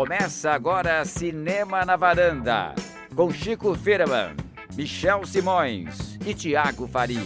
Começa agora Cinema na Varanda, com Chico Firman, Michel Simões e Tiago Faria.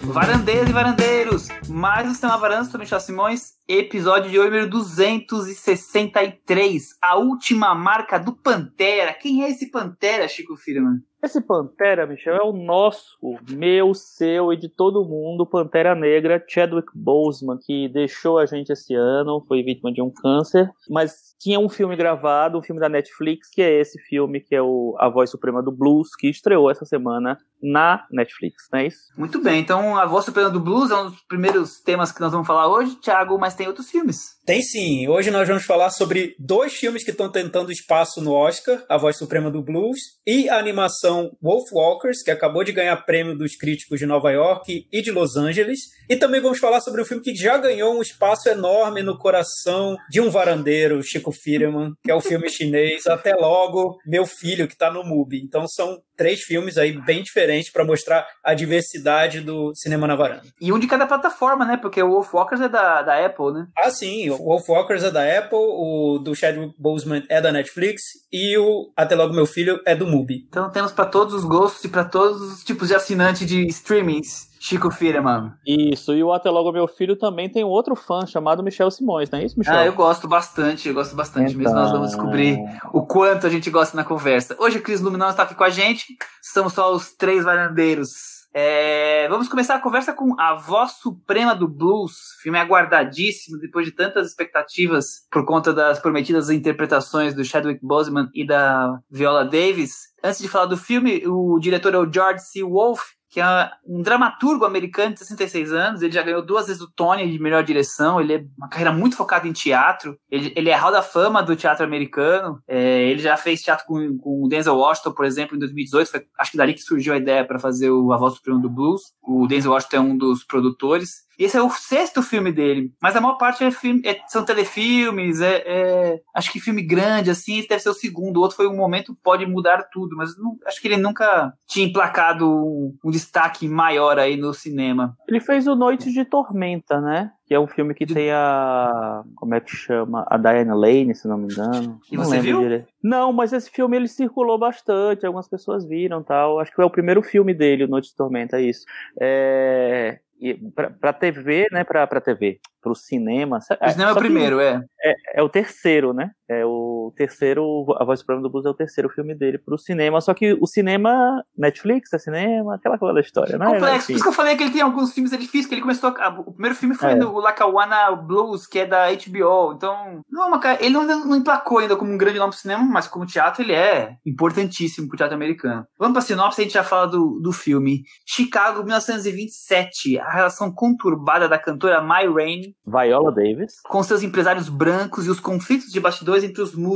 Varandeiras e varandeiros, mais um Cinema Varanda, sou Michel Simões, episódio de número 263, a última marca do Pantera. Quem é esse Pantera, Chico Firman? Esse Pantera, Michel, é o nosso, meu, seu e de todo mundo, Pantera Negra, Chadwick Boseman, que deixou a gente esse ano, foi vítima de um câncer, mas tinha um filme gravado, um filme da Netflix, que é esse filme, que é o A Voz Suprema do Blues, que estreou essa semana na Netflix, não é isso? Muito bem, então A Voz Suprema do Blues é um dos primeiros temas que nós vamos falar hoje, Thiago, mas tem outros filmes. Tem sim, hoje nós vamos falar sobre dois filmes que estão tentando espaço no Oscar, A Voz Suprema do Blues e a animação Wolf Walkers, que acabou de ganhar prêmio dos críticos de Nova York e de Los Angeles. E também vamos falar sobre um filme que já ganhou um espaço enorme no coração de um varandeiro, Chico Firman, que é o filme chinês Até Logo, Meu Filho, que está no MUBI. Então são três filmes aí bem diferentes para mostrar a diversidade do cinema na varanda. E um de cada plataforma, né? Porque o Wolf Walkers é da, da Apple, né? Ah, sim. O Wolf Walkers é da Apple, o do Chadwick Boseman é da Netflix e o Até Logo Meu Filho é do MUBI. Então temos para todos os gostos e para todos os tipos de assinante de streamings. Chico Firman. Isso, e o Até Logo Meu Filho também tem um outro fã chamado Michel Simões, não é isso, Michel? Ah, eu gosto bastante, eu gosto bastante então... mesmo. Nós vamos descobrir o quanto a gente gosta na conversa. Hoje o Cris Luminão está aqui com a gente, estamos só os três varandeiros. É, vamos começar a conversa com A Voz Suprema do Blues, filme aguardadíssimo depois de tantas expectativas por conta das prometidas interpretações do Chadwick Boseman e da Viola Davis. Antes de falar do filme, o diretor é o George C. Wolfe, que é um dramaturgo americano de 66 anos. Ele já ganhou duas vezes o Tony de melhor direção. Ele é uma carreira muito focada em teatro. Ele, ele é Hall da Fama do teatro americano. É, ele já fez teatro com, com o Denzel Washington, por exemplo, em 2018. Foi, acho que dali que surgiu a ideia para fazer o A Voz Suprema do Blues. O Denzel Washington é um dos produtores. Esse é o sexto filme dele, mas a maior parte é filme, é, são telefilmes, é, é, acho que filme grande, assim, esse deve ser o segundo. O outro foi um momento pode mudar tudo, mas não, acho que ele nunca tinha emplacado um, um, destaque maior aí no cinema. Ele fez o Noites de Tormenta, né? Que é um filme que tem a. Como é que chama? A Diana Lane, se não me engano. E não você viu? Direito. Não, mas esse filme ele circulou bastante, algumas pessoas viram tal. Acho que é o primeiro filme dele, o Noite de Tormenta, é isso. É, para TV, né, para TV, para o cinema. O cinema é o primeiro, é. é. É o terceiro, né? É o terceiro, A Voz Suprema do Blues é o terceiro filme dele para o cinema, só que o cinema, Netflix, é cinema, aquela coisa da história, né? Complexo, assim. por isso que eu falei que ele tem alguns filmes é difíceis, que ele começou, a, o primeiro filme foi é. o Lackawanna Blues, que é da HBO, então, não é uma, ele não, não emplacou ainda como um grande nome pro cinema, mas como teatro ele é importantíssimo pro teatro americano. Vamos pra sinopse, a gente já fala do, do filme. Chicago, 1927, a relação conturbada da cantora My Rain Viola Davis com seus empresários brancos e os conflitos de bastidores entre os músicos,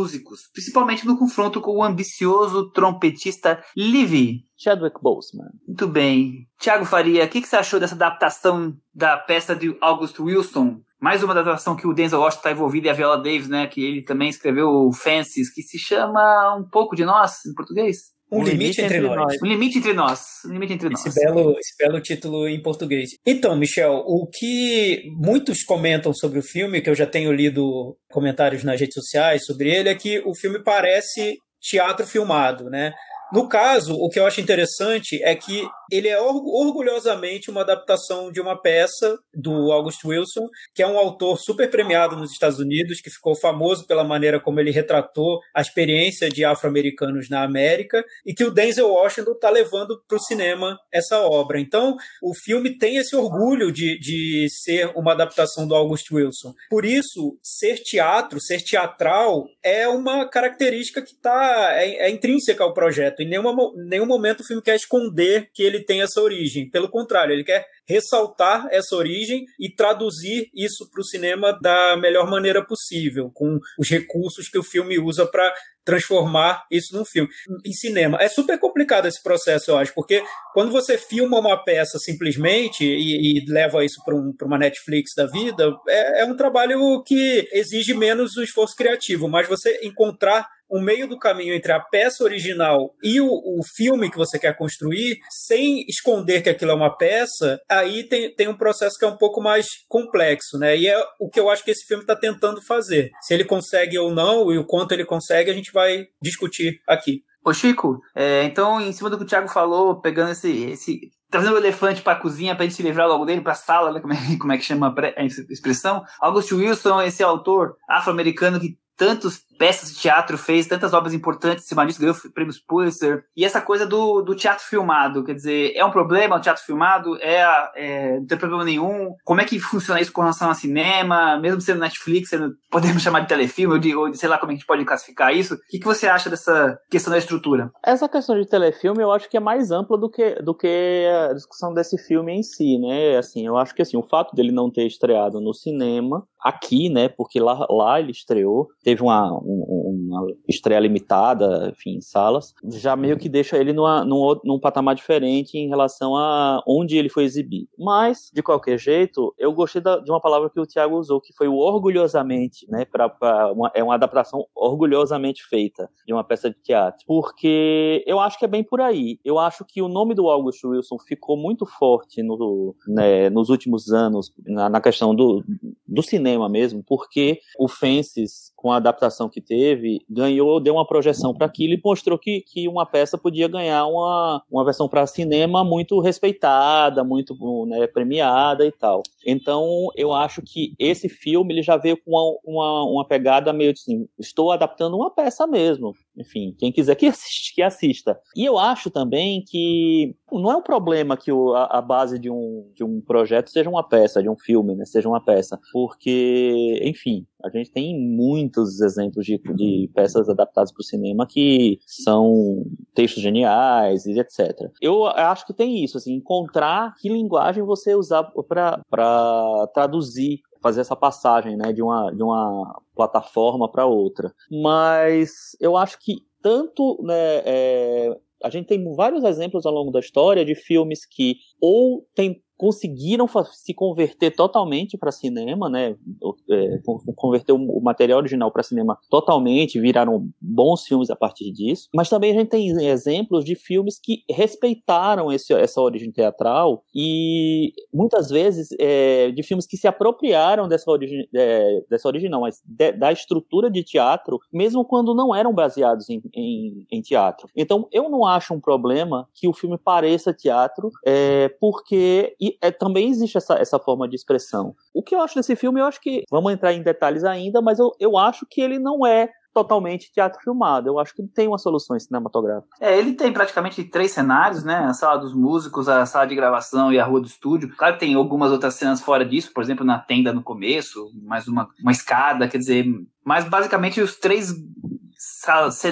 principalmente no confronto com o ambicioso trompetista Livy. Chadwick Boseman. Muito bem. Tiago Faria, o que, que você achou dessa adaptação da peça de August Wilson? Mais uma adaptação que o Denzel Washington está envolvido e a Viola Davis, né? Que ele também escreveu Fences, que se chama Um Pouco de Nós, em português. Um, limite, limite, entre, entre nós. nós. Um limite entre nós. Um limite entre esse nós. Belo, esse belo título em português. Então, Michel, o que muitos comentam sobre o filme, que eu já tenho lido comentários nas redes sociais sobre ele, é que o filme parece teatro filmado, né? No caso, o que eu acho interessante é que ele é orgulhosamente uma adaptação de uma peça do August Wilson, que é um autor super premiado nos Estados Unidos, que ficou famoso pela maneira como ele retratou a experiência de afro-americanos na América, e que o Denzel Washington está levando para o cinema essa obra. Então, o filme tem esse orgulho de, de ser uma adaptação do August Wilson. Por isso, ser teatro, ser teatral, é uma característica que tá, é, é intrínseca ao projeto. Em nenhuma, nenhum momento o filme quer esconder que ele tem essa origem. Pelo contrário, ele quer ressaltar essa origem e traduzir isso para o cinema da melhor maneira possível, com os recursos que o filme usa para transformar isso num filme. Em cinema. É super complicado esse processo, eu acho, porque quando você filma uma peça simplesmente e, e leva isso para um, uma Netflix da vida, é, é um trabalho que exige menos o esforço criativo, mas você encontrar um meio do caminho entre a peça original e o, o filme que você quer construir, sem esconder que aquilo é uma peça, aí tem, tem um processo que é um pouco mais complexo, né? E é o que eu acho que esse filme está tentando fazer. Se ele consegue ou não, e o quanto ele consegue, a gente vai discutir aqui. Ô Chico, é, então em cima do que o Thiago falou, pegando esse, esse trazendo o elefante para a cozinha para a gente se livrar logo dele, para a sala, né, como, é, como é que chama a expressão. August Wilson, esse autor afro-americano que tantos peças de teatro fez, tantas obras importantes, Simão ganhou prêmios Pulitzer, e essa coisa do, do teatro filmado, quer dizer, é um problema o teatro filmado? É, é, não tem problema nenhum? Como é que funciona isso com relação ao cinema, mesmo sendo Netflix, sendo, podemos chamar de telefilme, ou de, ou de sei lá como a gente pode classificar isso? O que, que você acha dessa questão da estrutura? Essa questão de telefilme eu acho que é mais ampla do que, do que a discussão desse filme em si, né? Assim, eu acho que assim, o fato dele não ter estreado no cinema, aqui, né, porque lá, lá ele estreou, teve uma, uma estreia limitada, enfim, em salas, já meio que deixa ele numa, num, num patamar diferente em relação a onde ele foi exibido. Mas, de qualquer jeito, eu gostei da, de uma palavra que o Thiago usou, que foi o orgulhosamente, né, pra, pra uma, é uma adaptação orgulhosamente feita de uma peça de teatro, porque eu acho que é bem por aí. Eu acho que o nome do August Wilson ficou muito forte no, né, nos últimos anos na, na questão do, do cinema mesmo, porque o Fences, com a adaptação que teve, ganhou, deu uma projeção para aquilo e mostrou que, que uma peça podia ganhar uma, uma versão para cinema muito respeitada, muito né, premiada e tal. Então, eu acho que esse filme ele já veio com uma, uma, uma pegada meio assim, estou adaptando uma peça mesmo. Enfim, quem quiser que, assiste, que assista. E eu acho também que não é um problema que o, a, a, base de um, de um projeto seja uma peça, de um filme, né, seja uma peça. Porque, enfim, a gente tem muitos exemplos de, de peças adaptadas para o cinema que são textos geniais e etc. Eu acho que tem isso, assim, encontrar que linguagem você usar para traduzir fazer essa passagem, né, de uma, de uma plataforma para outra. Mas eu acho que tanto, né, é, a gente tem vários exemplos ao longo da história de filmes que ou tem conseguiram se converter totalmente para cinema, né? É, converter o material original para cinema totalmente, viraram bons filmes a partir disso. Mas também a gente tem exemplos de filmes que respeitaram esse, essa origem teatral e muitas vezes é, de filmes que se apropriaram dessa origem, é, dessa origem não, mas de, da estrutura de teatro, mesmo quando não eram baseados em, em, em, teatro. Então eu não acho um problema que o filme pareça teatro, é, é, também existe essa, essa forma de expressão. O que eu acho desse filme, eu acho que. Vamos entrar em detalhes ainda, mas eu, eu acho que ele não é totalmente teatro filmado. Eu acho que tem uma solução cinematográfica. É, ele tem praticamente três cenários, né? A sala dos músicos, a sala de gravação e a rua do estúdio. Claro que tem algumas outras cenas fora disso, por exemplo, na tenda no começo, mais uma, uma escada, quer dizer. Mas basicamente os três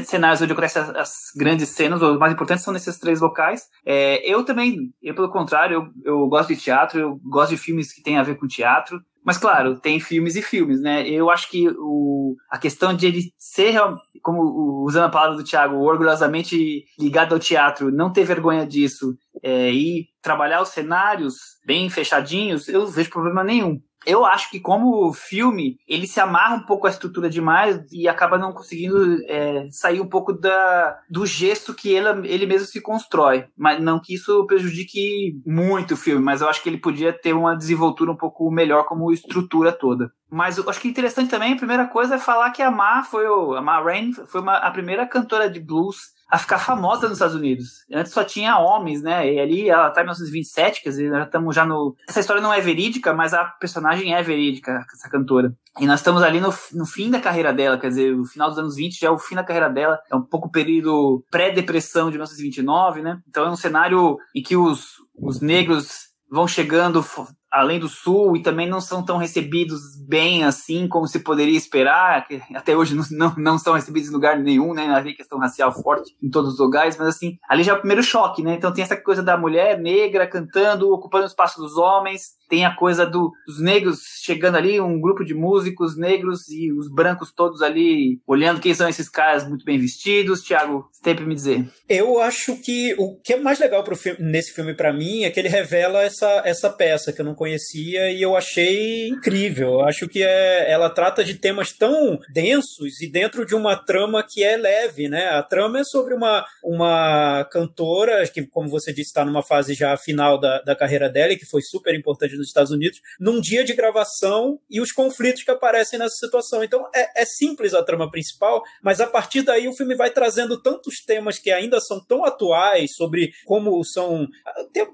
cenários onde acontecem as, as, grandes cenas, os mais importantes são nesses três locais. É, eu também, eu pelo contrário, eu, eu gosto de teatro, eu gosto de filmes que têm a ver com teatro. Mas claro, tem filmes e filmes, né? Eu acho que o, a questão de ele ser, como usando a palavra do Thiago, orgulhosamente ligado ao teatro, não ter vergonha disso é, e trabalhar os cenários bem fechadinhos, eu não vejo problema nenhum eu acho que como filme, ele se amarra um pouco à estrutura demais e acaba não conseguindo é, sair um pouco da, do gesto que ele, ele mesmo se constrói. Mas não que isso prejudique muito o filme, mas eu acho que ele podia ter uma desenvoltura um pouco melhor como estrutura toda. Mas eu acho que interessante também, a primeira coisa é falar que a Ma foi o, a Ma Rain foi uma, a primeira cantora de blues a ficar famosa nos Estados Unidos. Antes só tinha homens, né? E ali ela tá em 1927, quer dizer, nós estamos já no. Essa história não é verídica, mas a personagem é verídica, essa cantora. E nós estamos ali no, no fim da carreira dela, quer dizer, o final dos anos 20 já é o fim da carreira dela. É um pouco o período pré-depressão de 1929, né? Então é um cenário em que os, os negros vão chegando além do sul e também não são tão recebidos bem assim como se poderia esperar, que até hoje não, não, não são recebidos em lugar nenhum, né? Havia questão racial forte em todos os lugares, mas assim, ali já é o primeiro choque, né? Então tem essa coisa da mulher negra cantando, ocupando o espaço dos homens, tem a coisa do, dos negros chegando ali, um grupo de músicos negros e os brancos todos ali olhando quem são esses caras muito bem vestidos. Tiago, você tem pra me dizer? Eu acho que o que é mais legal pro filme, nesse filme para mim é que ele revela essa, essa peça que eu não conhecia e eu achei incrível. Eu acho que é, ela trata de temas tão densos e dentro de uma trama que é leve, né? A trama é sobre uma, uma cantora que, como você disse, está numa fase já final da, da carreira dela e que foi super importante nos Estados Unidos, num dia de gravação e os conflitos que aparecem nessa situação. Então é, é simples a trama principal, mas a partir daí o filme vai trazendo tantos temas que ainda são tão atuais sobre como são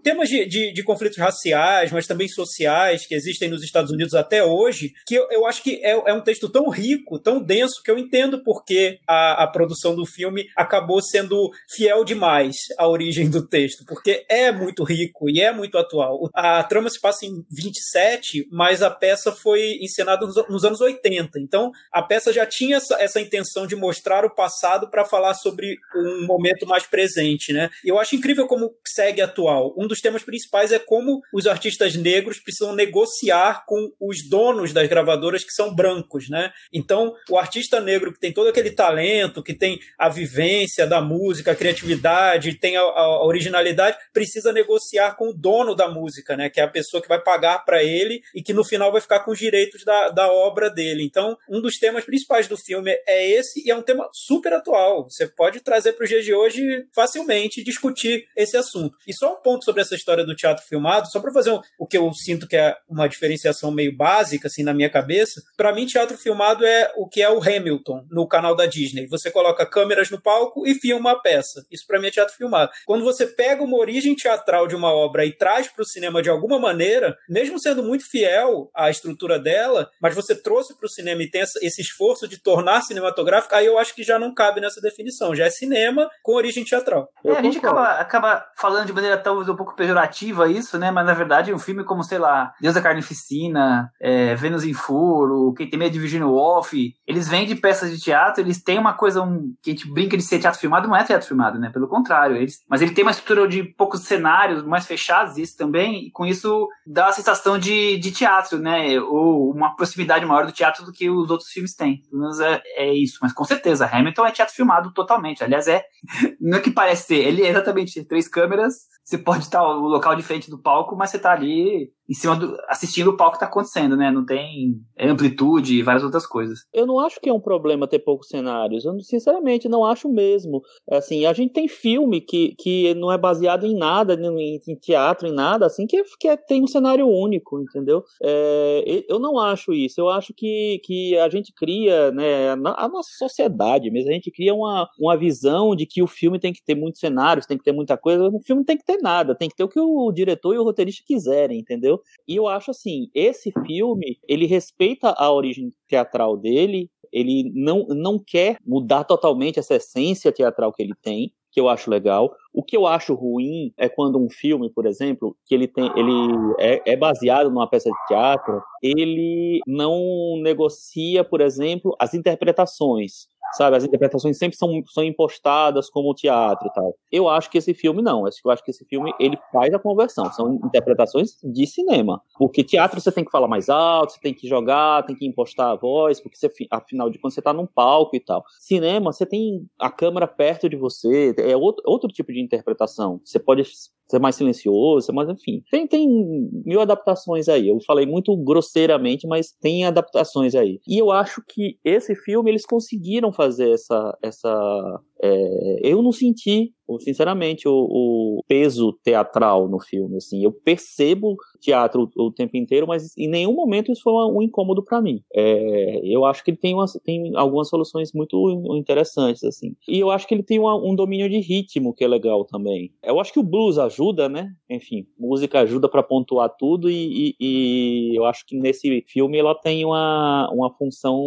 temas de, de, de conflitos raciais, mas também sociais que existem nos Estados Unidos até hoje, que eu, eu acho que é, é um texto tão rico, tão denso, que eu entendo porque a, a produção do filme acabou sendo fiel demais à origem do texto, porque é muito rico e é muito atual. A trama se passa em 27, mas a peça foi encenada nos, nos anos 80. Então, a peça já tinha essa, essa intenção de mostrar o passado para falar sobre um momento mais presente, né? Eu acho incrível como segue atual. Um dos temas principais é como os artistas negros precisam negociar com os donos das gravadoras que são brancos, né? Então, o artista negro que tem todo aquele talento, que tem a vivência da música, a criatividade, tem a, a originalidade, precisa negociar com o dono da música, né? Que é a pessoa que vai pagar para ele e que no final vai ficar com os direitos da, da obra dele. Então, um dos temas principais do filme é esse e é um tema super atual. Você pode trazer para os dias de hoje facilmente discutir esse assunto. E só um ponto sobre essa história do teatro filmado, só para fazer um, o que eu sinto que é uma diferenciação meio básica assim na minha cabeça. Para mim, teatro filmado é o que é o Hamilton no canal da Disney. Você coloca câmeras no palco e filma a peça. Isso para mim é teatro filmado. Quando você pega uma origem teatral de uma obra e traz para o cinema de alguma maneira, mesmo sendo muito fiel à estrutura dela, mas você trouxe para o cinema e tem esse esforço de tornar cinematográfico, aí eu acho que já não cabe nessa definição. Já é cinema com origem teatral. É, a gente acaba, acaba falando de maneira talvez um pouco pejorativa isso, né? Mas na verdade um filme como, sei lá, Deus da Carnificina, é, Vênus em Furo, Quem Tem Medo de Virginia Woolf, eles vêm de peças de teatro, eles têm uma coisa um, que a gente brinca de ser teatro filmado, não é teatro filmado, né? Pelo contrário, eles, mas ele tem uma estrutura de poucos cenários mais fechados, isso também, e com isso dá a sensação de, de teatro, né? Ou uma proximidade maior do teatro do que os outros filmes têm. Pelo menos é, é isso, mas com certeza, Hamilton é teatro filmado totalmente. Aliás, é, não é que parece ser, ele é exatamente três câmeras, você pode estar o local diferente do palco, mas você está ali em cima do. assistindo o palco que está acontecendo, né? Não tem amplitude e várias outras coisas. Eu não acho que é um problema ter poucos cenários. Eu, sinceramente, não acho mesmo. Assim, a gente tem filme que, que não é baseado em nada, em, em teatro, em nada, assim, que, que é, tem um cenário único, entendeu? É, eu não acho isso. Eu acho que, que a gente cria, né, a, nossa sociedade mesmo, a gente cria uma, uma visão de que o filme tem que ter muitos cenários, tem que ter muita coisa. O filme tem que ter nada, tem que ter o que o diretor e o roteirista quiserem, entendeu? E eu acho assim, esse filme, ele respeita a origem teatral dele, ele não, não quer mudar totalmente essa essência teatral que ele tem, que eu acho legal. O que eu acho ruim é quando um filme, por exemplo, que ele tem, ele é, é, baseado numa peça de teatro, ele não negocia, por exemplo, as interpretações sabe? As interpretações sempre são, são impostadas como teatro tal. Eu acho que esse filme não. Eu acho que esse filme ele faz a conversão. São interpretações de cinema. Porque teatro você tem que falar mais alto, você tem que jogar, tem que impostar a voz, porque você, afinal de contas você está num palco e tal. Cinema, você tem a câmera perto de você, é outro, outro tipo de interpretação. Você pode ser mais silencioso, mas enfim. Tem, tem mil adaptações aí. Eu falei muito grosseiramente, mas tem adaptações aí. E eu acho que esse filme eles conseguiram fazer essa, essa é, eu não senti, sinceramente, o, o, peso teatral no filme. Assim, eu percebo teatro o, o tempo inteiro, mas em nenhum momento isso foi um, incômodo para mim. É, eu acho que ele tem, tem algumas soluções muito interessantes, assim. E eu acho que ele tem uma, um domínio de ritmo que é legal também. Eu acho que o blues ajuda, né? Enfim, música ajuda para pontuar tudo e, e, e, eu acho que nesse filme ela tem uma, uma função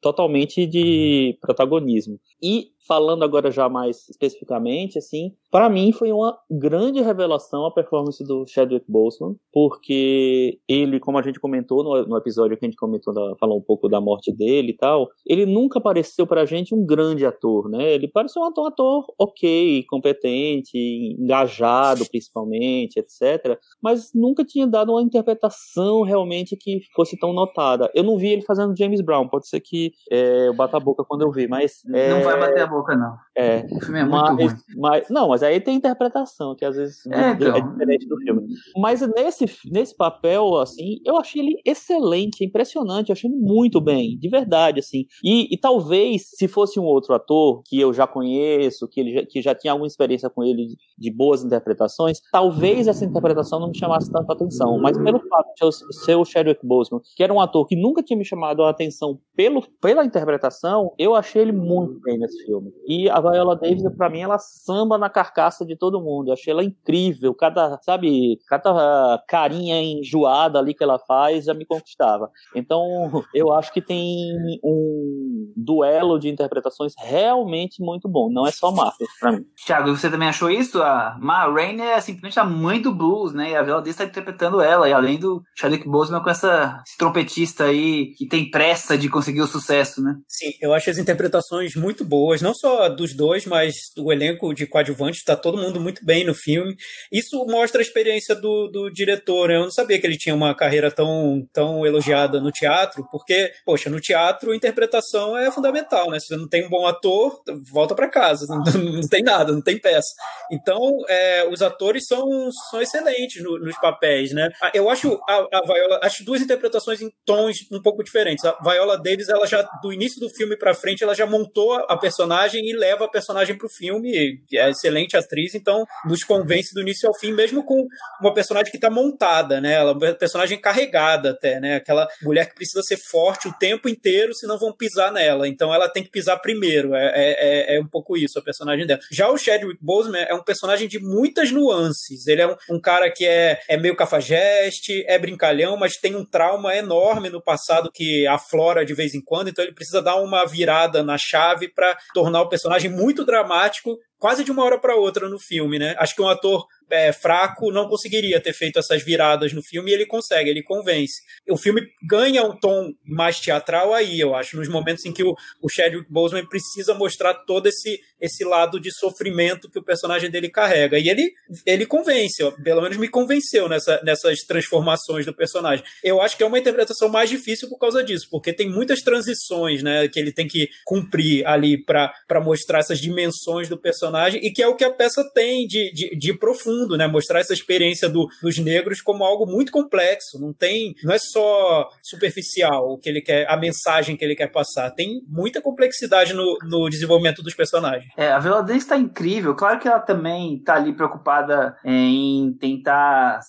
totalmente de protagonismo. E falando agora já mais especificamente, assim, para mim foi uma grande revelação a performance do Chadwick Boseman, porque ele, como a gente comentou no, no episódio que a gente comentou, da, falou um pouco da morte dele e tal, ele nunca pareceu pra gente um grande ator, né? Ele pareceu um ator, um ator ok, competente, engajado principalmente, etc. Mas nunca tinha dado uma interpretação realmente que fosse tão notada. Eu não vi ele fazendo James Brown, pode ser que é, eu bata a boca quando eu vi, mas. É, não vai bater a boca, não. É. O filme é muito mas, ruim. mas, não, mas aí tem interpretação, que às vezes É, então. é diferente do filme. Mas nesse, nesse papel, assim, eu achei ele excelente, impressionante, eu achei ele muito bem, de verdade, assim. E, e talvez, se fosse um outro ator que eu já conheço, que, ele já, que já tinha alguma experiência com ele de, de boas interpretações, talvez essa interpretação não me chamasse tanta atenção. Mas pelo fato de eu ser o Chadwick Boseman, que era um ator que nunca tinha me chamado a atenção pelo, pela interpretação, eu achei ele muito bem nesse filme. E a Viola Davis, pra mim, ela samba na carcaça de todo mundo. Eu achei ela incrível. Cada, sabe, cada carinha enjoada ali que ela faz já me conquistava. Então, eu acho que tem um duelo de interpretações realmente muito bom. Não é só Marvel, pra mim. Thiago, você também achou isso? A Ma Rainey é simplesmente a mãe do blues, né? E a Viola Davis está interpretando ela. E além do Chadwick Boseman com essa, esse trompetista aí que tem pressa de conseguir o sucesso, né? Sim, eu acho as interpretações muito boas, não só dos dois, mas do elenco de coadjuvante, tá todo mundo muito bem no filme. Isso mostra a experiência do, do diretor, né? Eu não sabia que ele tinha uma carreira tão, tão elogiada no teatro, porque, poxa, no teatro a interpretação é fundamental, né? Se você não tem um bom ator, volta para casa, não, não, tem nada, não tem peça. Então, é, os atores são, são excelentes no, nos papéis, né? Eu acho a, a Viola, acho duas interpretações em tons um pouco diferentes. A Viola Davis, ela já, do início do filme para frente, ela já montou a personagem e leva a personagem pro filme, é excelente atriz, então nos convence do início ao fim, mesmo com uma personagem que tá montada, né? Ela é uma personagem carregada até, né? Aquela mulher que precisa ser forte o tempo inteiro, senão vão pisar nela. Então ela tem que pisar primeiro. É, é, é um pouco isso, a personagem dela. Já o Chadwick Boseman é um personagem de muitas nuances. Ele é um, um cara que é, é meio cafajeste, é brincalhão, mas tem um trauma enorme no passado que aflora de vez em quando, então ele precisa dar uma virada na chave para tornar o personagem muito dramático quase de uma hora para outra no filme, né? Acho que um ator é, fraco não conseguiria ter feito essas viradas no filme e ele consegue, ele convence. O filme ganha um tom mais teatral aí, eu acho, nos momentos em que o, o Chadwick Boseman precisa mostrar todo esse, esse lado de sofrimento que o personagem dele carrega. E ele, ele convence, ó, pelo menos me convenceu nessa, nessas transformações do personagem. Eu acho que é uma interpretação mais difícil por causa disso, porque tem muitas transições né, que ele tem que cumprir ali para mostrar essas dimensões do personagem e que é o que a peça tem de, de, de profundo mundo, né? Mostrar essa experiência do, dos negros como algo muito complexo. Não tem, não é só superficial o que ele quer, a mensagem que ele quer passar. Tem muita complexidade no, no desenvolvimento dos personagens. É, a Viola está incrível. Claro que ela também está ali preocupada em tentar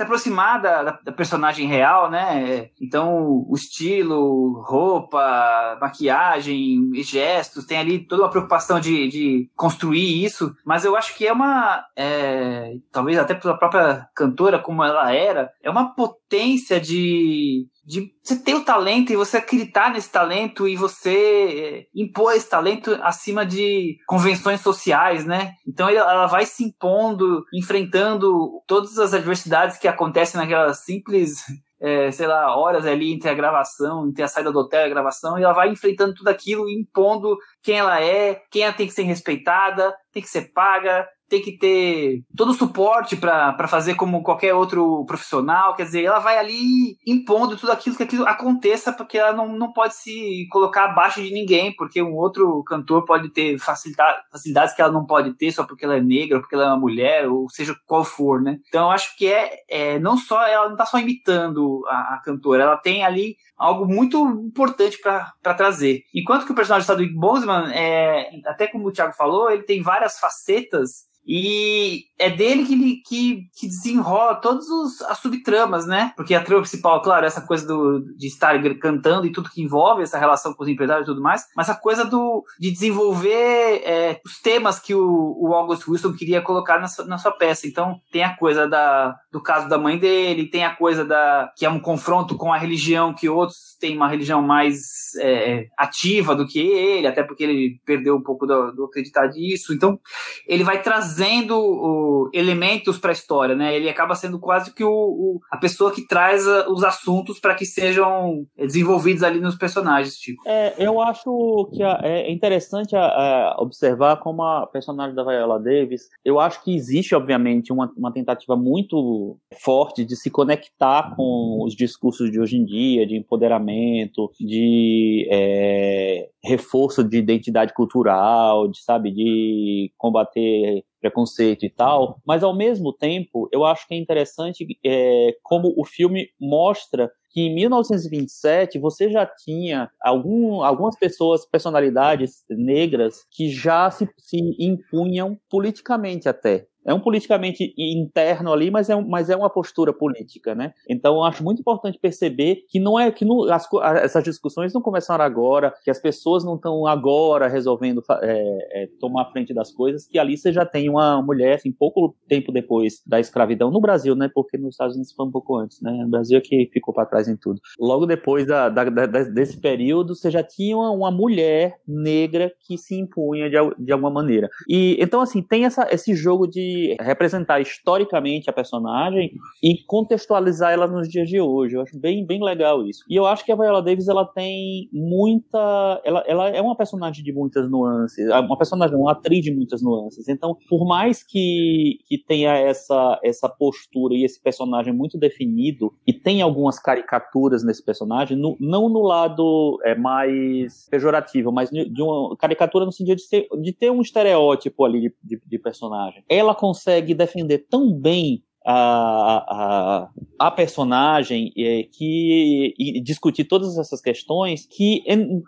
se aproximar da, da, personagem real, né? Então, o estilo, roupa, maquiagem, gestos, tem ali toda uma preocupação de, de construir isso, mas eu acho que é uma, é, talvez até pela própria cantora, como ela era, é uma potência de, de você ter o talento e você acreditar nesse talento e você impor esse talento acima de convenções sociais, né? Então ela vai se impondo, enfrentando todas as adversidades que acontecem naquela simples é, sei lá, horas ali entre a gravação, entre a saída do hotel e a gravação, e ela vai enfrentando tudo aquilo, impondo quem ela é, quem ela tem que ser respeitada, tem que ser paga, tem que ter todo o suporte para fazer como qualquer outro profissional. Quer dizer, ela vai ali impondo tudo aquilo que aquilo aconteça, porque ela não, não pode se colocar abaixo de ninguém, porque um outro cantor pode ter facilidade, facilidades que ela não pode ter só porque ela é negra, ou porque ela é uma mulher, ou seja qual for, né? Então acho que é, é não só, ela não tá só imitando a, a cantora, ela tem ali algo muito importante para trazer. Enquanto que o personagem do Chadwick Boseman, é, até como o Thiago falou, ele tem várias facetas e é dele que, ele, que, que desenrola todas as subtramas, né? Porque a trama principal, claro, é essa coisa do, de estar cantando e tudo que envolve essa relação com os empresários e tudo mais, mas a coisa do, de desenvolver é, os temas que o, o August Wilson queria colocar na sua, na sua peça. Então, tem a coisa da, do caso da mãe dele, tem a coisa da que é um confronto com a religião, que outros têm uma religião mais é, ativa do que ele, até porque ele perdeu um pouco do, do acreditar disso. Então, ele vai trazendo o, elementos para a história, né? Ele acaba sendo quase que o, o a pessoa que traz a, os assuntos para que sejam desenvolvidos ali nos personagens, tipo. É, eu acho que a, é interessante a, observar como a personagem da Viola Davis, eu acho que existe, obviamente, uma, uma tentativa muito forte de se conectar com os discursos de hoje em dia, de empoderamento, de é, reforço de identidade cultural, de, sabe, de combater preconceito e tal, mas ao mesmo tempo eu acho que é interessante é, como o filme mostra que em 1927 você já tinha algum, algumas pessoas, personalidades negras que já se, se impunham politicamente até. É um politicamente interno ali, mas é, um, mas é uma postura política, né? Então, eu acho muito importante perceber que não é que não, as, essas discussões não começaram agora, que as pessoas não estão agora resolvendo é, é, tomar frente das coisas, que ali você já tem uma mulher, assim, pouco tempo depois da escravidão no Brasil, né? Porque nos Estados Unidos foi um pouco antes, né? O Brasil é que ficou para trás em tudo. Logo depois da, da, da, desse período, você já tinha uma, uma mulher negra que se impunha de, de alguma maneira. E então, assim, tem essa, esse jogo de representar historicamente a personagem e contextualizar ela nos dias de hoje. Eu acho bem, bem legal isso. E eu acho que a Viola Davis ela tem muita. Ela, ela é uma personagem de muitas nuances, uma personagem, uma atriz de muitas nuances. Então, por mais que, que tenha essa, essa postura e esse personagem muito definido, e tem algumas caricaturas nesse personagem, no, não no lado é, mais pejorativo, mas de uma caricatura no sentido de, ser, de ter um estereótipo ali de, de, de personagem. Ela consegue defender tão bem a, a, a personagem é, que e discutir todas essas questões que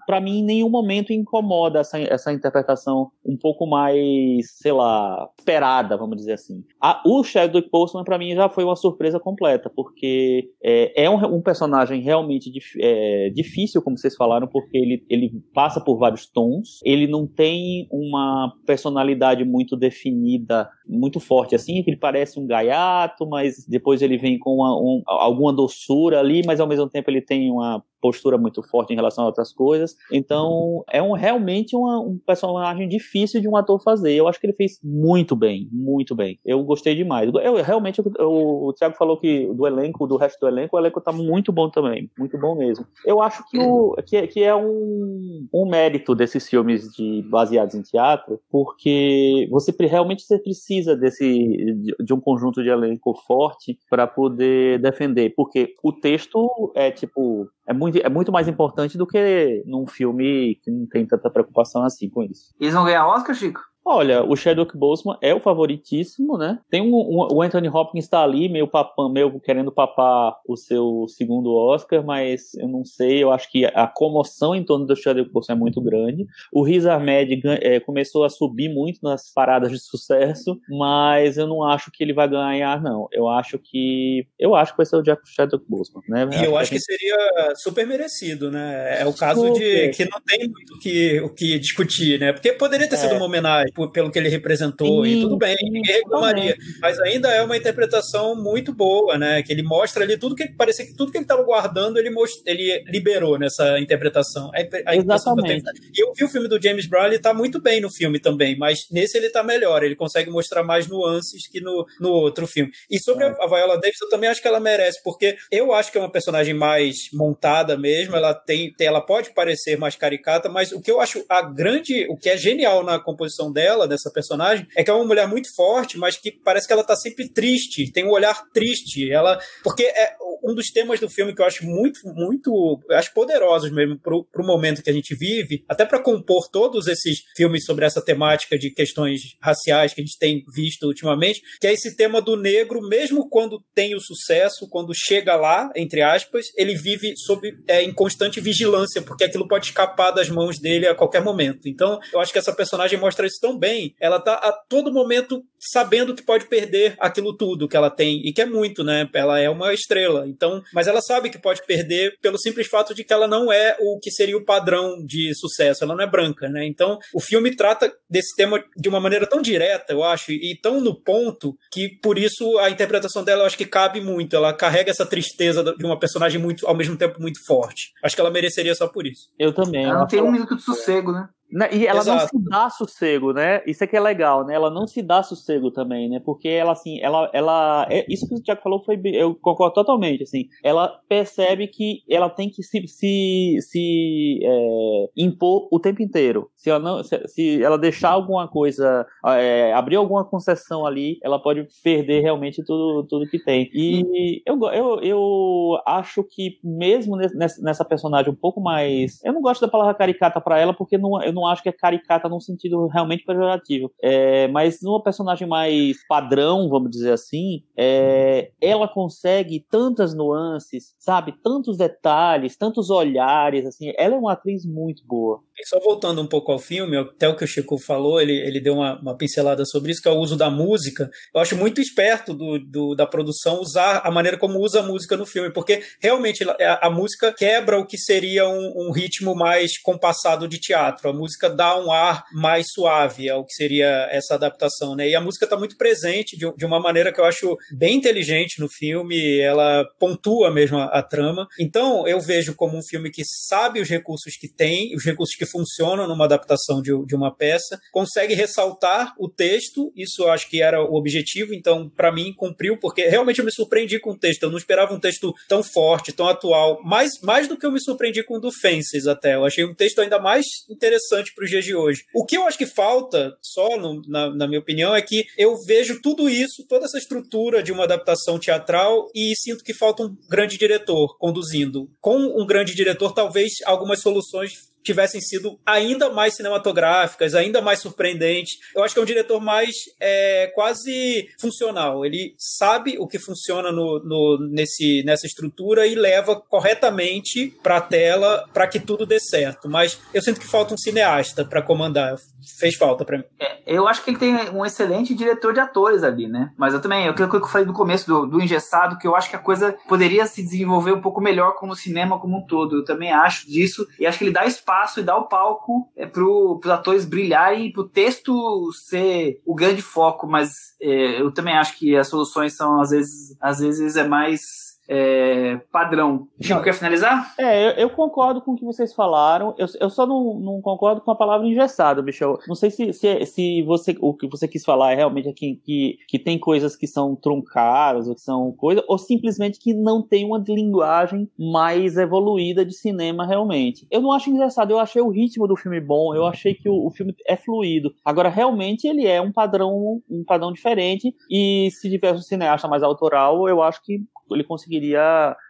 para mim em nenhum momento incomoda essa, essa interpretação um pouco mais sei lá esperada vamos dizer assim. A, o Chadwick Boseman para mim já foi uma surpresa completa porque é, é um, um, personagem realmente dif, é, difícil como vocês falaram porque ele, ele passa por vários tons. Ele não tem uma personalidade muito definida muito forte assim ele parece um gaiato chato, mas depois ele vem com uma, um, alguma doçura ali, mas ao mesmo tempo ele tem uma postura muito forte em relação a outras coisas. Então, é um, realmente uma, um personagem difícil de um ator fazer. Eu acho que ele fez muito bem, muito bem. Eu gostei demais. Eu, realmente, eu, o Thiago falou que do elenco, do resto do elenco, o elenco tá muito bom também. Muito bom mesmo. Eu acho que, o, que, que é um, um mérito desses filmes de, baseados em teatro, porque você realmente você precisa desse, de, de um conjunto de elenco forte para poder defender. Porque o texto é tipo é muito, é muito mais importante do que num filme que não tem tanta preocupação assim com isso. Eles vão ganhar Oscar, Chico? Olha, o Chadwick Boseman é o favoritíssimo, né? Tem um, um, o Anthony Hopkins está ali, meio, papam, meio querendo papar o seu segundo Oscar, mas eu não sei, eu acho que a comoção em torno do Chadwick Boseman é muito grande. O Riz Ahmed é, começou a subir muito nas paradas de sucesso, mas eu não acho que ele vai ganhar, não. Eu acho que eu acho que vai ser o Chadwick Boseman, né? E eu acho que, gente... seria super merecido, né? É o caso super. de que não tem muito o que, o que discutir, né? Porque poderia ter é. sido uma homenagem por, pelo que ele representou, sim, e tudo bem, ninguém reclamaria. Mas ainda é uma interpretação muito boa, né? Que ele mostra ali tudo que parecia que tudo que ele estava guardando, ele, most, ele liberou nessa interpretação. A, a Exatamente. E eu vi o filme do James Brown, ele tá muito bem no filme também, mas nesse ele tá melhor, ele consegue mostrar mais nuances que no, no outro filme. E sobre é. a Viola Davis, eu também acho que ela merece, porque eu acho que é uma personagem mais montada mesmo, ela tem, ela pode parecer mais caricata, mas o que eu acho a grande, o que é genial na composição dela dela, dessa personagem, é que é uma mulher muito forte, mas que parece que ela tá sempre triste, tem um olhar triste. Ela, porque é um dos temas do filme que eu acho muito, muito, acho poderosos mesmo pro, pro momento que a gente vive, até para compor todos esses filmes sobre essa temática de questões raciais que a gente tem visto ultimamente, que é esse tema do negro, mesmo quando tem o sucesso, quando chega lá, entre aspas, ele vive sob é, em constante vigilância, porque aquilo pode escapar das mãos dele a qualquer momento. Então, eu acho que essa personagem mostra isso tão tão bem, ela tá a todo momento sabendo que pode perder aquilo tudo que ela tem, e que é muito, né? Ela é uma estrela. Então, mas ela sabe que pode perder pelo simples fato de que ela não é o que seria o padrão de sucesso, ela não é branca, né? Então, o filme trata desse tema de uma maneira tão direta, eu acho, e tão no ponto, que por isso a interpretação dela eu acho que cabe muito. Ela carrega essa tristeza de uma personagem muito, ao mesmo tempo, muito forte. Acho que ela mereceria só por isso. Eu também. Ela não tem um minuto de sossego, né? E ela Exato. não se dá sossego, né? Isso é que é legal, né? Ela não se dá sossego também, né? Porque ela, assim, ela. ela é, isso que o Tiago falou foi. Eu concordo totalmente, assim. Ela percebe que ela tem que se, se, se é, impor o tempo inteiro. Se ela, não, se, se ela deixar alguma coisa, é, abrir alguma concessão ali, ela pode perder realmente tudo, tudo que tem. E eu, eu, eu acho que mesmo nessa personagem um pouco mais. Eu não gosto da palavra caricata para ela, porque não, eu não acho que é caricata num sentido realmente pejorativo. É, mas numa personagem mais padrão, vamos dizer assim, é, ela consegue tantas nuances, sabe? Tantos detalhes, tantos olhares, assim. Ela é uma atriz muito boa. E só voltando um pouco ao filme, até o que o Chico falou, ele, ele deu uma, uma pincelada sobre isso, que é o uso da música. Eu acho muito esperto do, do, da produção usar a maneira como usa a música no filme, porque realmente a, a música quebra o que seria um, um, ritmo mais compassado de teatro. A música dá um ar mais suave ao que seria essa adaptação, né? E a música está muito presente de, de, uma maneira que eu acho bem inteligente no filme, ela pontua mesmo a, a trama. Então, eu vejo como um filme que sabe os recursos que tem, os recursos que funcionam numa adaptação de, de uma peça, consegue ressaltar o texto, isso eu acho que era o objetivo, então, para mim, cumpriu, porque realmente eu me surpreendi com o texto, eu não esperava um texto tão forte, tão atual, mais, mais do que eu me surpreendi com o do Fences até, eu achei um texto ainda mais interessante para os dias de hoje. O que eu acho que falta, só no, na, na minha opinião, é que eu vejo tudo isso, toda essa estrutura de uma adaptação teatral e sinto que falta um grande diretor conduzindo. Com um grande diretor, talvez algumas soluções tivessem sido ainda mais cinematográficas, ainda mais surpreendentes. Eu acho que é um diretor mais é, quase funcional. Ele sabe o que funciona no, no, nesse, nessa estrutura e leva corretamente para a tela para que tudo dê certo. Mas eu sinto que falta um cineasta para comandar. Fez falta para mim. É, eu acho que ele tem um excelente diretor de atores ali, né? Mas eu também, aquilo que eu falei no começo do, do engessado, que eu acho que a coisa poderia se desenvolver um pouco melhor como cinema como um todo. Eu também acho disso. E acho que ele dá espaço e dá o palco é, para os atores brilharem e para o texto ser o grande foco, mas é, eu também acho que as soluções são, às vezes, às vezes é mais é, padrão. Chico, quer finalizar? É, eu, eu, concordo com o que vocês falaram. Eu, eu só não, não, concordo com a palavra engessado, Michel. Não sei se, se, se você, o que você quis falar é realmente aqui que, que tem coisas que são truncadas, ou que são coisas, ou simplesmente que não tem uma linguagem mais evoluída de cinema realmente. Eu não acho engessado, eu achei o ritmo do filme bom, eu achei que o, o filme é fluido. Agora, realmente, ele é um padrão, um padrão diferente, e se tivesse um cineasta mais autoral, eu acho que ele conseguiria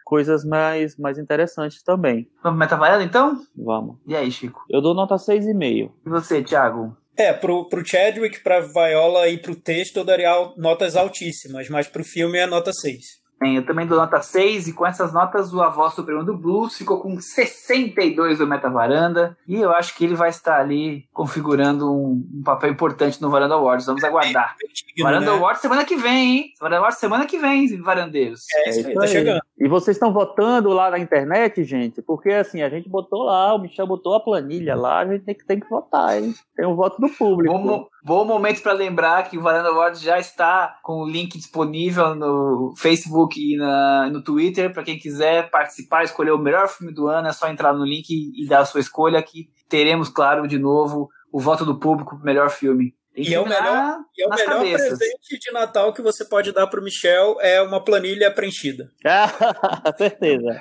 coisas mais, mais interessantes também. Vamos metavarela então? Vamos. E aí, Chico? Eu dou nota 6,5. E você, Thiago? É, pro, pro Chadwick, pra Viola e pro texto eu daria notas altíssimas, mas pro filme é nota 6. Bem, eu também dou nota 6 e com essas notas o Avó Supremo do Blues ficou com 62 do Meta Varanda e eu acho que ele vai estar ali configurando um, um papel importante no Varanda Awards. Vamos aguardar. É, Varanda né? Awards semana que vem, hein? Varanda Awards semana que vem, varandeiros. É, isso aí, tá chegando. E vocês estão votando lá na internet, gente? Porque assim, a gente botou lá, o Michel botou a planilha lá, a gente tem que, tem que votar, hein? Tem um voto do público. Bom, bom momento para lembrar que o Varanda Awards já está com o link disponível no Facebook e na, no Twitter. Para quem quiser participar, escolher o melhor filme do ano, é só entrar no link e, e dar a sua escolha que teremos, claro, de novo o voto do público pro melhor filme. E é o melhor, e é o melhor presente de Natal que você pode dar para o Michel é uma planilha preenchida. Ah, certeza.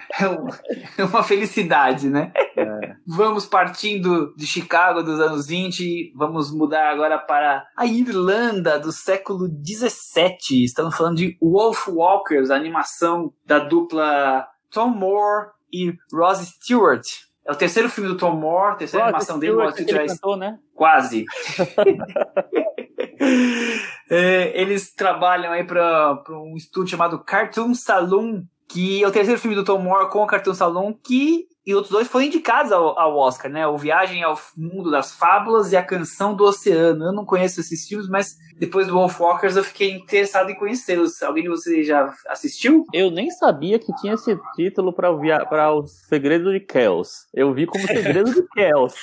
É uma felicidade, né? É. Vamos partindo de Chicago dos anos 20, vamos mudar agora para a Irlanda do século 17. Estamos falando de Wolf Walkers, a animação da dupla Tom Moore e Ross Stewart. É o terceiro filme do Tom Moore, terceira Rod animação dele. Stewart, ele cantou, né? Quase. é, eles trabalham aí para um estúdio chamado Cartoon Saloon, que é o terceiro filme do Tom Moore com o Cartoon Saloon, que e outros dois foram indicados ao, ao, Oscar, né? O Viagem ao Mundo das Fábulas e A Canção do Oceano. Eu não conheço esses filmes, mas depois do Wolf Walkers eu fiquei interessado em conhecê-los. Alguém de vocês já assistiu? Eu nem sabia que tinha esse título para o Segredo de Kells. Eu vi como Segredo de Kells.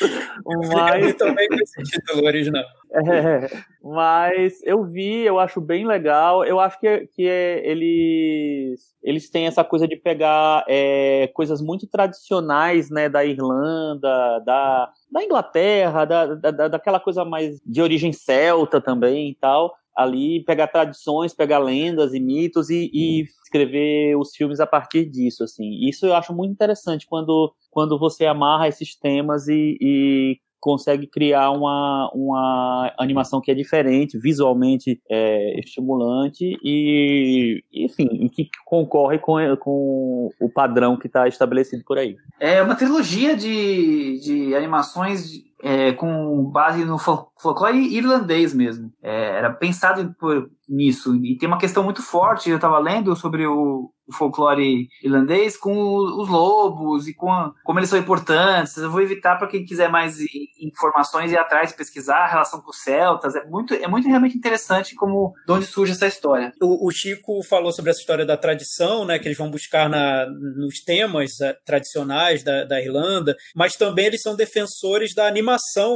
Mas... Eu também com esse título original. É, mas eu vi, eu acho bem legal. Eu acho que, que é, eles, eles têm essa coisa de pegar é, coisas muito tradicionais né, da Irlanda, da, da Inglaterra, da, da, daquela coisa mais de origem celta também e tal, ali pegar tradições, pegar lendas e mitos e, e, escrever os filmes a partir disso, assim. Isso eu acho muito interessante quando, quando você amarra esses temas e, e consegue criar uma, uma animação que é diferente, visualmente é, estimulante e, enfim, que concorre com, com o padrão que está estabelecido por aí. É uma trilogia de, de animações é, com base no folclore irlandês mesmo. É, era pensado por, nisso. E tem uma questão muito forte, eu estava lendo sobre o, o, folclore irlandês com os lobos e com a, como eles são importantes. Eu vou evitar para quem quiser mais informações ir atrás pesquisar a relação com os celtas. É muito, é muito realmente interessante como de onde surge essa história. O, o Chico falou sobre essa história da tradição, né, que eles vão buscar na, nos temas eh, tradicionais da, da Irlanda, mas também eles são defensores da animação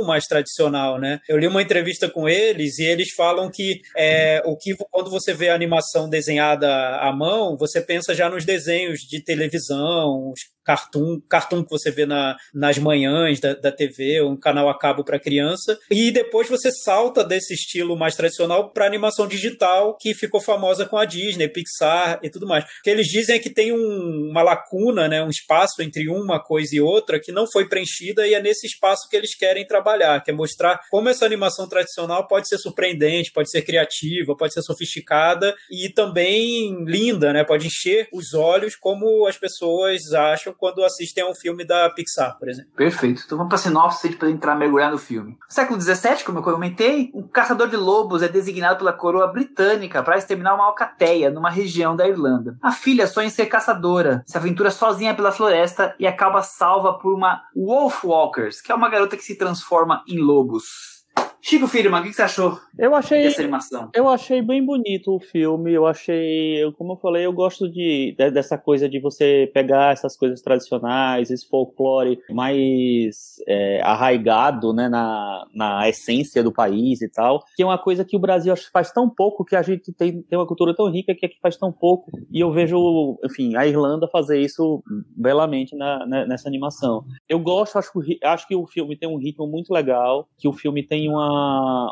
mais tradicional, né? Eu li uma entrevista com eles e eles falam que é, o que quando você vê a animação desenhada à mão, você pensa já nos desenhos de televisão, os cartoon, cartoon que você vê na, nas manhãs da, da TV, um canal a cabo para criança, e depois você salta desse estilo mais tradicional para animação digital, que ficou famosa com a Disney, Pixar e tudo mais. O que eles dizem é que tem um, uma lacuna, né, um espaço entre uma coisa e outra que não foi preenchida e é nesse espaço que eles querem trabalhar, que é mostrar como essa animação tradicional pode ser surpreendente, pode ser criativa, pode ser sofisticada e também linda, né? Pode encher os olhos como as pessoas acham quando assistem a um filme da Pixar, por exemplo. Perfeito. Então vamos para a sinopse para entrar mergulhar no filme. Século XVII, como eu comentei, um caçador de lobos é designado pela coroa britânica para exterminar uma alcateia numa região da Irlanda. A filha sonha em ser caçadora, se aventura sozinha pela floresta e acaba salva por uma Wolf Walkers, que é uma garota que se transforma em lobos. Chico Firman, o que você achou eu achei, dessa animação? Eu achei bem bonito o filme. Eu achei, como eu falei, eu gosto de, de, dessa coisa de você pegar essas coisas tradicionais, esse folclore mais é, arraigado né, na, na essência do país e tal, que é uma coisa que o Brasil faz tão pouco, que a gente tem, tem uma cultura tão rica que aqui faz tão pouco. E eu vejo, enfim, a Irlanda fazer isso belamente na, na, nessa animação. Eu gosto, acho, acho que o filme tem um ritmo muito legal, que o filme tem uma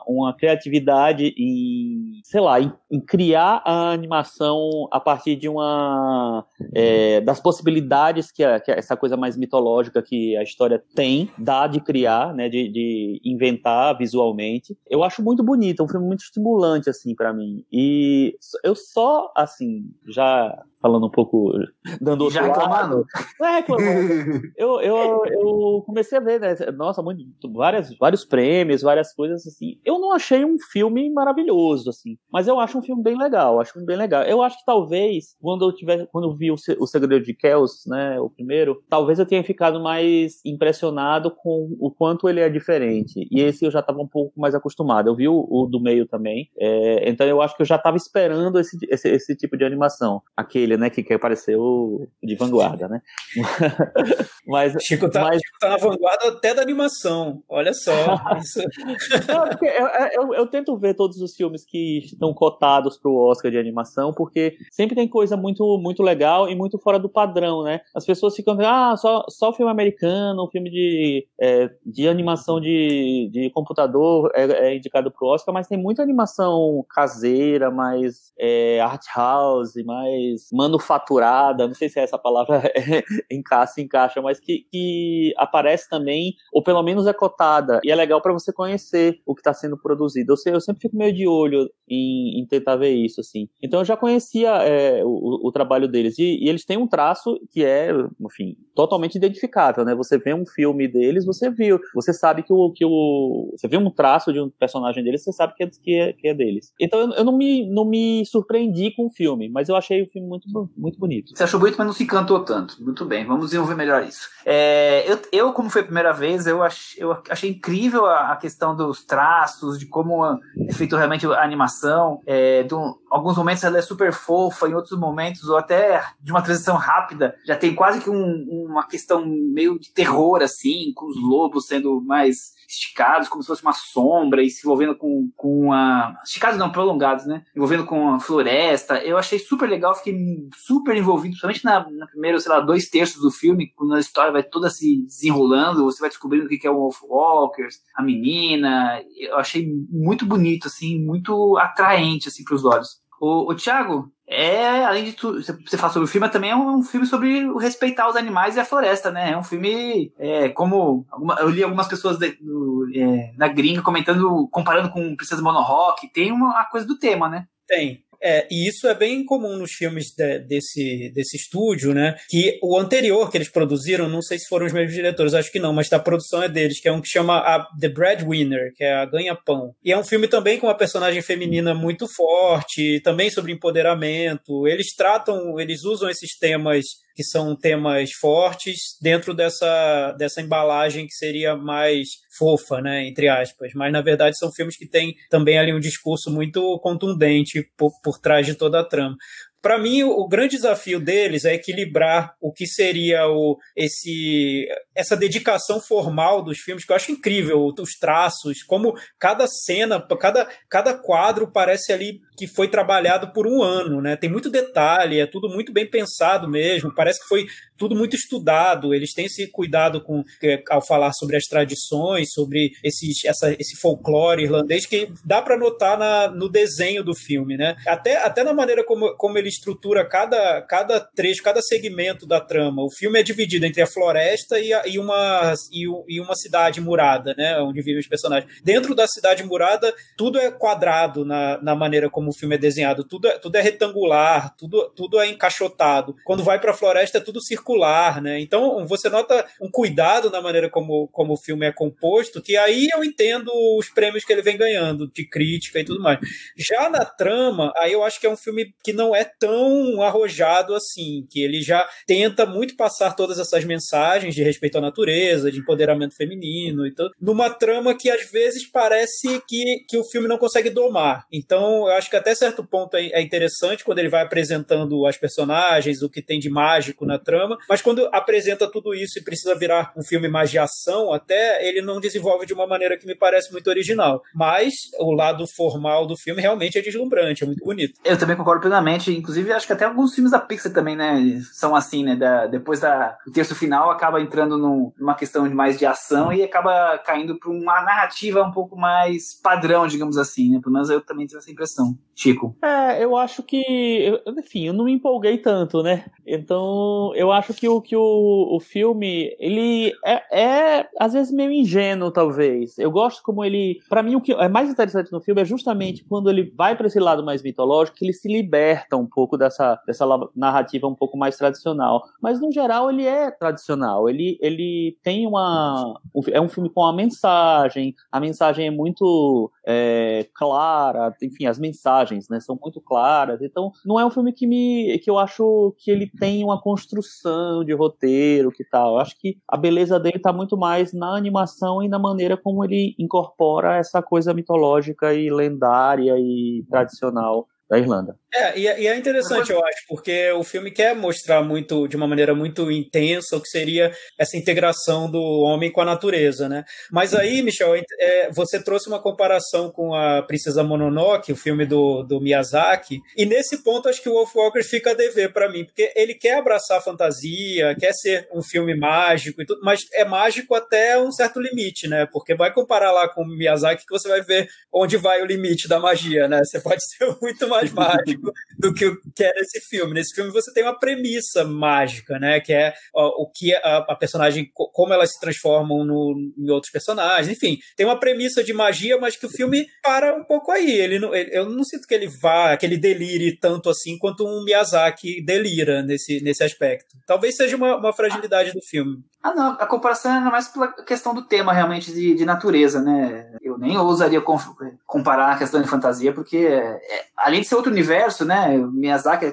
uma, criatividade em, sei lá, em, em criar a animação a partir de uma é, das possibilidades que, a, que, essa coisa mais mitológica que a história tem, dá de criar, né, de, de inventar visualmente. Eu acho muito bonito, é um filme muito estimulante assim para mim. E eu só assim já falando um pouco, dando outro Já reclamando? É, reclamando. eu, eu, eu comecei a ver, né, nossa, muito, várias, vários prêmios, várias coisas assim. Eu não achei um filme maravilhoso, assim, mas eu acho um filme bem legal, acho um bem legal. Eu acho que talvez, quando eu tiver, quando eu vi o, o Segredo de Kells, né, o primeiro, talvez eu tenha ficado mais impressionado com o quanto ele é diferente. E esse eu já estava um pouco mais acostumado. Eu vi o, o do meio também, é, então eu acho que eu já estava esperando esse, esse, esse tipo de animação. Aquele né? Que quer parecer o de vanguarda, né? mas, Chico, tá, mas... Chico tá na vanguarda até da animação. Olha só. Não, eu, eu, eu, tento ver todos os filmes que estão cotados para o Oscar de animação, porque sempre tem coisa muito, muito legal e muito fora do padrão, né? As pessoas ficam ah, só, só filme americano, filme de, é, de animação de, de computador é, é indicado para o Oscar, mas tem muita animação caseira, mais é, art house, mais manufaturada, não sei se é essa palavra encaixa, encaixa, mas que, que aparece também, ou pelo menos é cotada, e é legal para você conhecer o que está sendo produzido. Eu, eu, sempre fico meio de olho em, em tentar ver isso, assim. Então eu já conhecia é, o, o, trabalho deles, e, e, eles têm um traço que é, enfim, totalmente identificável, né? Você vê um filme deles, você viu, você sabe que o, que o você vê um traço de um personagem deles, você sabe que é, que é, que é deles. Então eu, eu não, me, não me surpreendi com o filme, mas eu achei o filme muito muito bonito. Você achou bonito, mas não se encantou tanto. Muito bem, vamos desenvolver melhor isso. É, eu, eu, como foi a primeira vez, eu, eu achei incrível a, a, questão dos traços, de como é feito realmente a animação, é, alguns momentos ela é super fofa, em outros momentos, ou até de uma transição rápida, já tem quase que um, uma questão meio de terror, assim, com os lobos sendo mais esticados, como se fosse uma sombra, e se envolvendo com, com a. Esticados não, prolongados, né? Envolvendo com a floresta. Eu achei super legal, fiquei super envolvido, principalmente na, na primeira, sei lá, dois terços do filme, quando a história vai toda se desenrolando, você vai descobrindo o que é o Wolfwalkers, a menina. Eu achei muito bonito, assim, muito atraente, assim, pros olhos. O, o Thiago, é, além de tudo, você fala sobre o filme, também é um, filme sobre respeitar os animais e a floresta, né? É um filme, é, como alguma, eu li algumas pessoas de, do, é, na gringa comentando, comparando com Princesa Mononoke, tem uma, uma coisa do tema, né? Tem. É, e isso é bem comum nos filmes de, desse, desse estúdio, né? Que o anterior que eles produziram, não sei se foram os mesmos diretores, acho que não, mas a produção é deles, que é um que chama a The Breadwinner, que é a Ganha-Pão. E é um filme também com uma personagem feminina muito forte, também sobre empoderamento. Eles tratam, eles usam esses temas que são temas fortes dentro dessa, dessa embalagem que seria mais fofa, né, entre aspas. Mas na verdade são filmes que têm também ali um discurso muito contundente por, por trás de toda a trama. Para mim, o, grande desafio deles é equilibrar o que seria o, esse, essa dedicação formal dos filmes, que eu acho incrível, os traços, como cada cena, cada, cada quadro parece ali que foi trabalhado por um ano, né? Tem muito detalhe, é tudo muito bem pensado mesmo, parece que foi tudo muito estudado. Eles têm esse cuidado com é, ao falar sobre as tradições, sobre esses, essa, esse folclore irlandês que dá para notar na, no desenho do filme, né? Até, até na maneira como, como ele estrutura cada, cada trecho, cada segmento da trama. O filme é dividido entre a floresta e, a, e, uma, e, e uma cidade murada, né? Onde vivem os personagens. Dentro da cidade murada, tudo é quadrado na, na maneira como o filme é desenhado, tudo é, tudo é retangular, tudo, tudo é encaixotado. Quando vai para a floresta é tudo circular, né? Então você nota um cuidado na maneira como, como o filme é composto, que aí eu entendo os prêmios que ele vem ganhando, de crítica e tudo mais. Já na trama, aí eu acho que é um filme que não é tão arrojado assim, que ele já tenta muito passar todas essas mensagens de respeito à natureza, de empoderamento feminino e tudo, numa trama que às vezes parece que, que o filme não consegue domar. Então eu acho que até certo ponto é, é interessante quando ele vai apresentando as personagens, o que tem de mágico na trama, mas quando apresenta tudo isso e precisa virar um filme mais de ação, até ele não desenvolve de uma maneira que me parece muito original. Mas o lado formal do filme realmente é deslumbrante, é muito bonito. Eu também concordo plenamente, inclusive acho que até alguns filmes da Pixar também, né, são assim, né, da, depois da, do terço final acaba entrando num, numa questão de mais de ação e acaba caindo para uma narrativa um pouco mais padrão, digamos assim, né, pelo menos eu também tive essa impressão. Chico? É, eu acho que. Enfim, eu não me empolguei tanto, né? Então, eu acho que o, que o, o filme, ele é, é, às vezes, meio ingênuo, talvez. Eu gosto como ele. para mim, o que é mais interessante no filme é justamente quando ele vai para esse lado mais mitológico, que ele se liberta um pouco dessa, dessa narrativa um pouco mais tradicional. Mas, no geral, ele é tradicional. Ele, ele tem uma. É um filme com uma mensagem, a mensagem é muito é, clara, enfim, as mensagens né, são muito claras. Então, não é um filme que me que eu acho que ele tem uma construção de roteiro, que tal. Eu acho que a beleza dele está muito mais na animação e na maneira como ele incorpora essa coisa mitológica e lendária e tradicional da Irlanda. É, e, é, e é interessante, eu acho, porque o filme quer mostrar muito, de uma maneira muito intensa, o que seria essa integração do homem com a natureza, né? Mas aí, Michel, é, você trouxe uma comparação com a Princesa Mononoke, o filme do, do Miyazaki, e nesse ponto acho que o Wolf Walker fica a dever para mim, porque ele quer abraçar a fantasia, quer ser um filme mágico e tudo, mas é mágico até um certo limite, né? Porque vai comparar lá com o Miyazaki que você vai ver onde vai o limite da magia, né? Você pode ser muito mais mágico do que, que é nesse filme. Nesse filme você tem uma premissa mágica, né? Que é ó, o que a, a, personagem, como elas se transformam no, em outros personagens. Enfim, tem uma premissa de magia, mas que o filme para um pouco aí. Ele não, ele, eu não sinto que ele vá, que ele delire tanto assim quanto um Miyazaki delira nesse, nesse aspecto. Talvez seja uma, uma fragilidade do filme. Ah, não. A comparação é mais pela questão do tema, realmente, de, de natureza, né? Eu nem ousaria comparar a questão de fantasia, porque, é, além de ser outro universo, né? Miyazaki,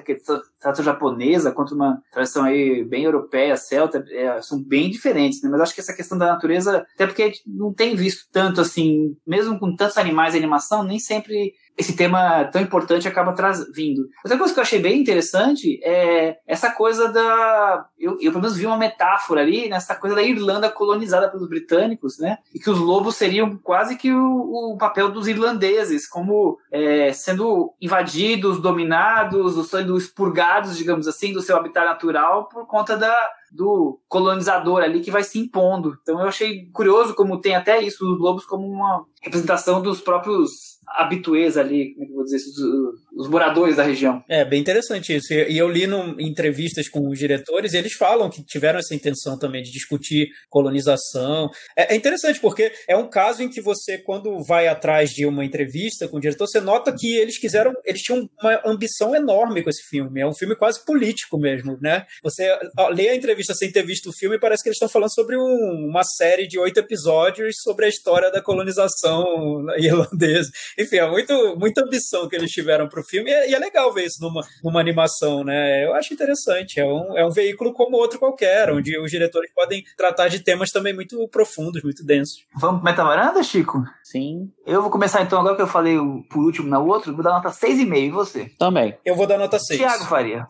tradição japonesa quanto uma tradição aí bem europeia, celta, é, são bem diferentes, né? Mas acho que essa questão da natureza, até porque a gente não tem visto tanto assim, mesmo com tantos animais em animação, nem sempre esse tema tão importante acaba vindo. Outra coisa que eu achei bem interessante é essa coisa da. Eu, eu pelo menos vi uma metáfora ali, nessa coisa da Irlanda colonizada pelos britânicos, né? E que os lobos seriam quase que o, o papel dos irlandeses, como é, sendo invadidos, dominados, sendo expurgados, digamos assim, do seu habitat natural por conta da, do colonizador ali que vai se impondo. Então eu achei curioso como tem até isso, os lobos como uma representação dos próprios habituês ali, como é que eu vou dizer, os, os, moradores da região. É, bem interessante isso. E eu li em entrevistas com os diretores, eles falam que tiveram essa intenção também de discutir colonização. É, é, interessante porque é um caso em que você, quando vai atrás de uma entrevista com o diretor, você nota que eles quiseram, eles tinham uma ambição enorme com esse filme. É um filme quase político mesmo, né? Você lê a entrevista sem ter visto o filme e parece que eles estão falando sobre um, uma série de oito episódios sobre a história da colonização irlandesa. Enfim, é muito, muita ambição que eles tiveram para o filme e é, e é, legal ver isso numa, numa animação, né? Eu acho interessante. É um, é um veículo como outro qualquer, onde os diretores podem tratar de temas também muito profundos, muito densos. Vamos para Metavaranda, Chico? Sim. Eu vou começar então, agora que eu falei por último na outra, vou dar nota 6,5. E você? Também. Eu vou dar nota 6. Tiago Faria.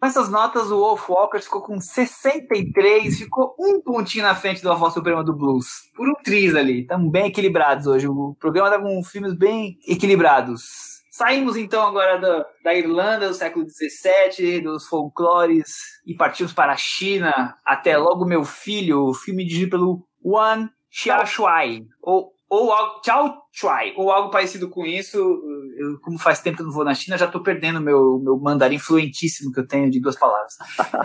Com essas notas, o Wolf Walker ficou com 63, ficou um pontinho na frente do Avó Suprema do Blues. Por um triz ali. Estamos bem equilibrados hoje. O programa tá com filmes bem equilibrados. Saímos então agora da, da Irlanda do século XVII, dos folclores, e partimos para a China. Até logo, meu filho, o filme dirigido pelo Wan Xiaoshuai, ou ou algo, Chao Chuai, ou algo parecido com isso. Eu, como faz tempo que eu não vou na China, já estou perdendo meu meu mandarim fluentíssimo que eu tenho de duas palavras.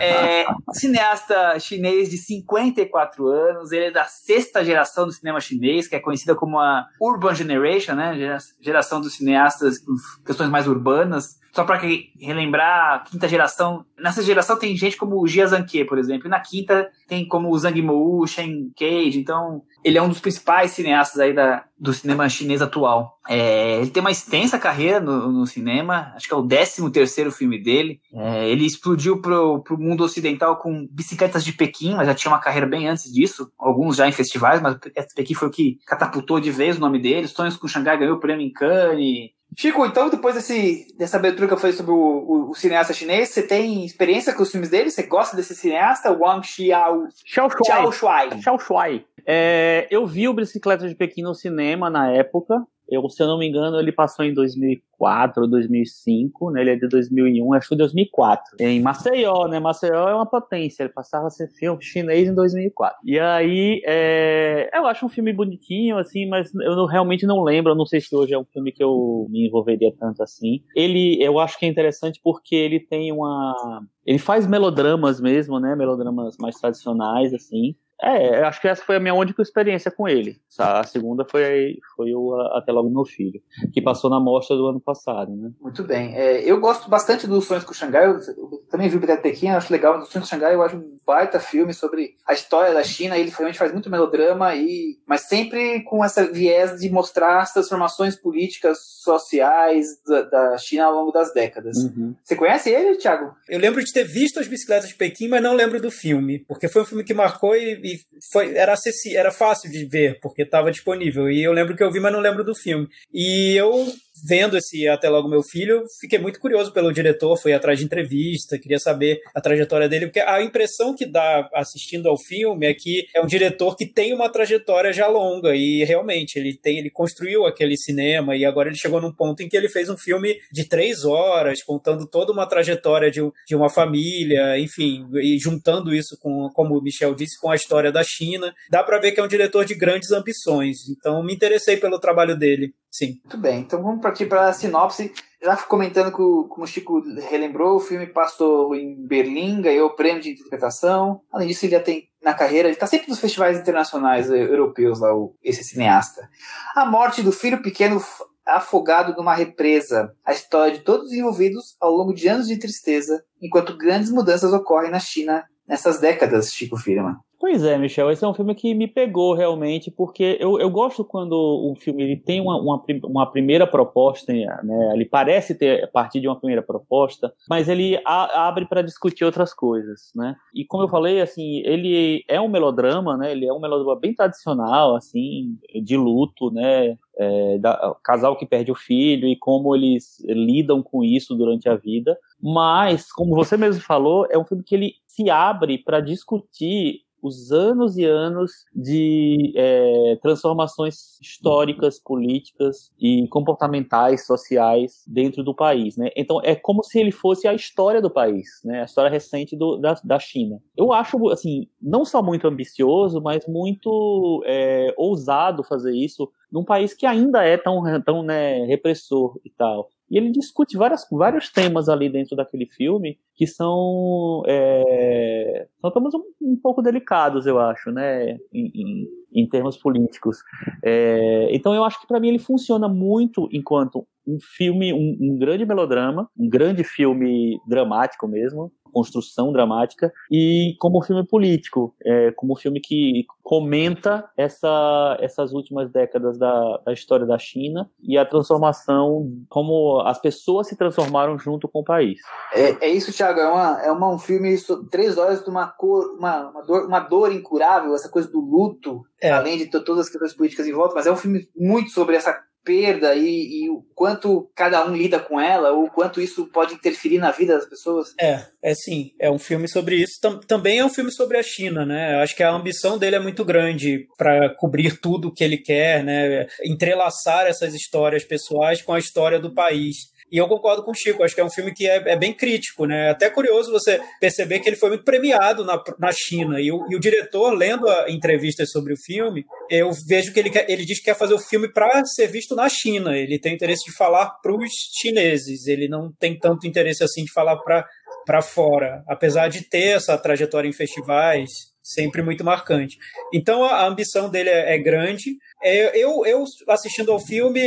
É, cineasta chinês de 54 anos, ele é da sexta geração do cinema chinês, que é conhecida como a Urban Generation, né? Geração dos cineastas com questões mais urbanas. Só para relembrar, a quinta geração. Nessa geração tem gente como o Jia Zhangke, por exemplo. E na quinta tem como o Zhang Mou, Shen Cage. Então, ele é um dos principais cineastas aí da, do cinema chinês atual. É, ele tem uma extensa carreira no, no, cinema, acho que é o 13 terceiro filme dele. É, ele explodiu pro, pro mundo ocidental com Bicicletas de Pequim, mas já tinha uma carreira bem antes disso, alguns já em festivais, mas Pequim foi o que catapultou de vez o nome dele. Sonhos com Xangai ganhou o prêmio em Cannes, Chico, então depois desse, dessa abertura que eu falei sobre o, o, o, cineasta chinês, você tem experiência com os filmes dele? Você gosta desse cineasta? Wang Xiao... Xiao Shuai. Xiao Shuai. É, eu vi o Bicicleta de Pequim no cinema na época. Eu, se eu não me engano, ele passou em 2004 ou 2005, né? Ele é de 2001, acho que 2004. Em Maceió, né? Maceió é uma potência. Ele passava a ser filme chinês em 2004. E aí, é, eu acho um filme bonitinho, assim, mas eu não, realmente não lembro. Eu não sei se hoje é um filme que eu me envolveria tanto assim. Ele, eu acho que é interessante porque ele tem uma ele faz melodramas mesmo, né? Melodramas mais tradicionais, assim. É, acho que essa foi a minha única experiência com ele. A segunda foi, foi o Até Logo Meu Filho, que passou na mostra do ano passado, né? Muito bem. É, eu gosto bastante dos Sonhos com o Xangai. Eu, eu também vi o Pequim, acho legal. Dos Sonhos com o Xangai eu acho um baita filme sobre a história da China. Ele realmente faz muito melodrama, e, mas sempre com essa viés de mostrar as transformações políticas, sociais da, da China ao longo das décadas. Uhum. Você conhece ele, Thiago? Eu lembro de ter visto as bicicletas de Pequim, mas não lembro do filme, porque foi um filme que marcou e, e foi, era acessível, era fácil de ver, porque estava disponível. E eu lembro que eu vi, mas não lembro do filme. E eu vendo esse Até Logo Meu Filho, fiquei muito curioso pelo diretor, fui atrás de entrevista, queria saber a trajetória dele, porque a impressão que dá assistindo ao filme é que é um diretor que tem uma trajetória já longa e realmente ele tem, ele construiu aquele cinema e agora ele chegou num ponto em que ele fez um filme de três horas, contando toda uma trajetória de, de uma família, enfim, e juntando isso com, como o Michel disse, com a história da China. Dá para ver que é um diretor de grandes ambições. Então me interessei pelo trabalho dele. Sim. Muito bem, então vamos partir para a sinopse. Já comentando que, como o Chico relembrou, o filme passou em Berlim, ganhou o prêmio de interpretação. Além disso, ele já tem na carreira, ele está sempre nos festivais internacionais eh, europeus, lá, esse cineasta. A morte do filho pequeno afogado numa represa. A história de todos os envolvidos ao longo de anos de tristeza, enquanto grandes mudanças ocorrem na China nessas décadas, Chico Firma. Pois é, Michel, esse é um filme que me pegou realmente, porque eu, eu gosto quando um filme ele tem uma, uma, uma primeira proposta, né, ele parece ter a partir de uma primeira proposta, mas ele a, abre para discutir outras coisas, né? E como eu falei, assim, ele é um melodrama, né? Ele é um melodrama bem tradicional, assim, de luto, né? É, da, casal que perde o filho e como eles lidam com isso durante a vida. Mas, como você mesmo falou, é um filme que ele se abre para discutir os anos e anos de é, transformações históricas, políticas e comportamentais, sociais dentro do país, né? Então é como se ele fosse a história do país, né? A história recente do, da, da China. Eu acho, assim, não só muito ambicioso, mas muito é, ousado fazer isso num país que ainda é tão, tão né, repressor e tal. E ele discute várias, vários temas ali dentro daquele filme que são, é, são temas um, um, pouco delicados, eu acho, né, em, em, em termos políticos. É, então eu acho que para mim ele funciona muito enquanto um filme, um, um grande melodrama, um grande filme dramático mesmo, construção dramática e como filme político, é, como filme que comenta essa, essas últimas décadas da, da, história da China e a transformação, como as pessoas se transformaram junto com o país. É, é isso, Thiago, é, uma, é uma, um filme, três horas de uma, cor, uma, uma, dor, uma dor incurável, essa coisa do luto, é. além de todas as questões políticas em volta, mas é um filme muito sobre essa perda e, e, o quanto cada um lida com ela, ou quanto isso pode interferir na vida das pessoas? É, é sim. É um filme sobre isso. Tam, também é um filme sobre a China, né? Acho que a ambição dele é muito grande para cobrir tudo o que ele quer, né? Entrelaçar essas histórias pessoais com a história do país. E eu concordo com o Chico, acho que é um filme que é, é bem crítico, né? Até curioso você perceber que ele foi muito premiado na, na China. E o, e o diretor, lendo entrevistas sobre o filme, eu vejo que ele, quer, ele diz que quer fazer o filme para ser visto na China. Ele tem interesse de falar para os chineses, ele não tem tanto interesse assim de falar para fora, apesar de ter essa trajetória em festivais sempre muito marcante. Então a ambição dele é, é grande. É, eu, eu assistindo ao filme,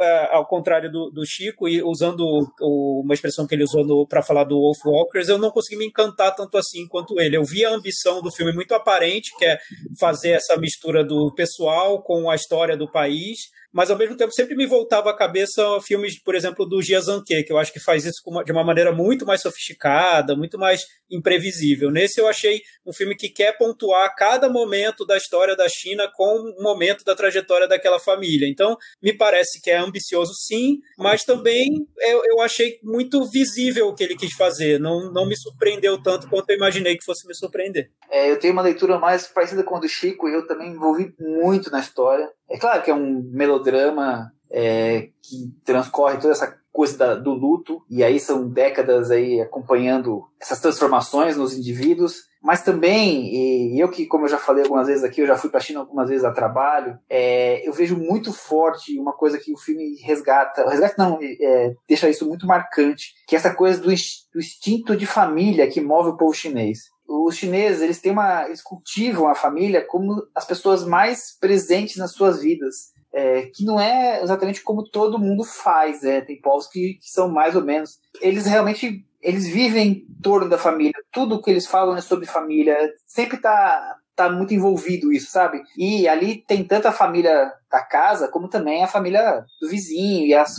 é, ao contrário do, do Chico, e usando o, uma expressão que ele usou para falar do Wolf Walkers, eu não consegui me encantar tanto assim quanto ele. Eu vi a ambição do filme muito aparente, que é fazer essa mistura do pessoal com a história do país, mas ao mesmo tempo sempre me voltava à cabeça filmes, por exemplo, do Gia Zanke, que eu acho que faz isso de uma maneira muito mais sofisticada, muito mais imprevisível. Nesse eu achei um filme que quer pontuar cada momento da história da China com um momento da trajetória daquela família. Então, me parece que é ambicioso sim, mas também eu, eu achei muito visível o que ele quis fazer. Não, não me surpreendeu tanto quanto eu imaginei que fosse me surpreender. É, eu tenho uma leitura mais parecida com a do Chico e eu também me envolvi muito na história. É claro que é um melodrama é, que transcorre toda essa coisa da, do luto, e aí são décadas aí acompanhando essas transformações nos indivíduos, mas também, eu que, como eu já falei algumas vezes aqui, eu já fui para a China algumas vezes a trabalho, é, eu vejo muito forte uma coisa que o filme resgata, resgata não, é, deixa isso muito marcante, que é essa coisa do, do instinto de família que move o povo chinês. Os chineses eles têm uma eles cultivam a família como as pessoas mais presentes nas suas vidas é, que não é exatamente como todo mundo faz é, tem povos que, que, são mais ou menos. Eles realmente eles vivem em torno da família. Tudo que eles falam é sobre família. Sempre tá tá muito envolvido isso sabe? E ali tem tanto a família da casa como também a família do vizinho e as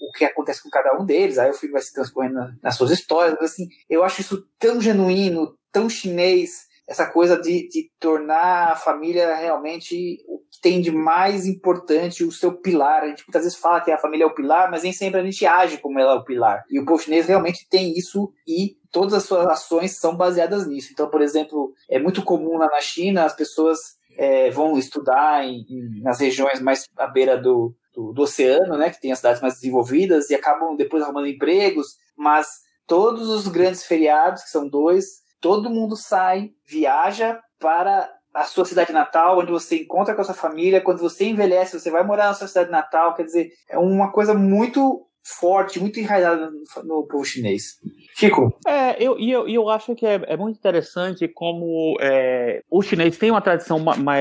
o que acontece com cada um deles. Aí o filme vai se transcorrendo nas suas histórias. Assim eu acho isso tão genuíno tão chinês, essa coisa de, de tornar a família realmente o que tem de mais importante, o seu pilar. A gente muitas vezes fala que a família é o pilar, mas nem sempre a gente age como ela é o pilar. E o povo chinês realmente tem isso e todas as suas ações são baseadas nisso. Então, por exemplo, é muito comum lá na China as pessoas é, vão estudar em, em, nas regiões mais à beira do, do, do, oceano, né, que tem as cidades mais desenvolvidas e acabam depois arrumando empregos, mas todos os grandes feriados, que são dois, todo mundo sai, viaja para a sua cidade natal, onde você encontra com a sua família. Quando você envelhece, você vai morar na sua cidade natal. Quer dizer, é uma coisa muito forte, muito enraizada no, no povo chinês. Chico? É, eu, e eu, eu acho que é, é muito interessante como é, o chinês tem uma tradição ma, ma,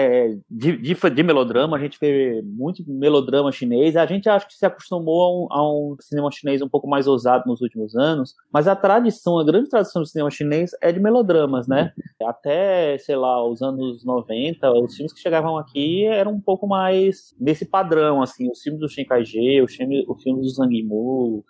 de, de, de, melodrama, a gente vê muito melodrama chinês, a gente acho que se acostumou a um, a um, cinema chinês um pouco mais ousado nos últimos anos, mas a tradição, a grande tradição do cinema chinês é de melodramas, né? Até, sei lá, os anos 90, os filmes que chegavam aqui eram um pouco mais desse padrão, assim, os filmes do Shin Kai-je, o filme, o filme do Zhang Yimou,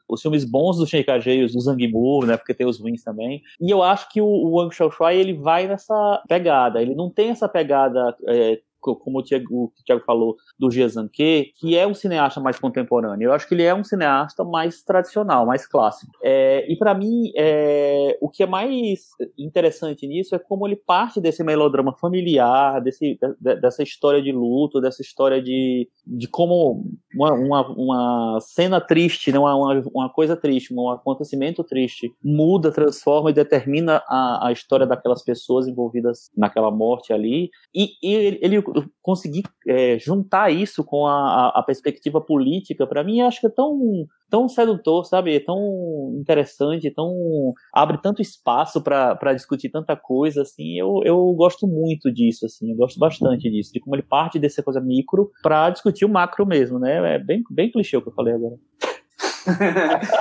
os filmes bons do Shin Kai-je e os do Zhang né? né? Porque tem os ruins também. E eu acho que o, o Wang Xiaoshuai, ele vai nessa pegada. Ele não tem essa pegada é, como o Thiago, o Thiago falou, do Jezanke, que é um cineasta mais contemporâneo. Eu acho que ele é um cineasta mais tradicional, mais clássico. É, e para mim, é, o que é mais interessante nisso é como ele parte desse melodrama familiar, desse, de, dessa história de luto, dessa história de, de como uma, uma, uma cena triste, né, uma, uma coisa triste, um acontecimento triste, muda, transforma e determina a, a história daquelas pessoas envolvidas naquela morte ali. E, e ele, ele conseguir é, juntar isso com a, a perspectiva política, para mim, acho que é tão, tão sedutor, sabe? É tão interessante, tão abre tanto espaço para discutir tanta coisa, assim. Eu, eu gosto muito disso, assim. Eu gosto bastante disso, de como ele parte dessa coisa micro para discutir o macro mesmo, né? É bem, bem clichê o que eu falei agora.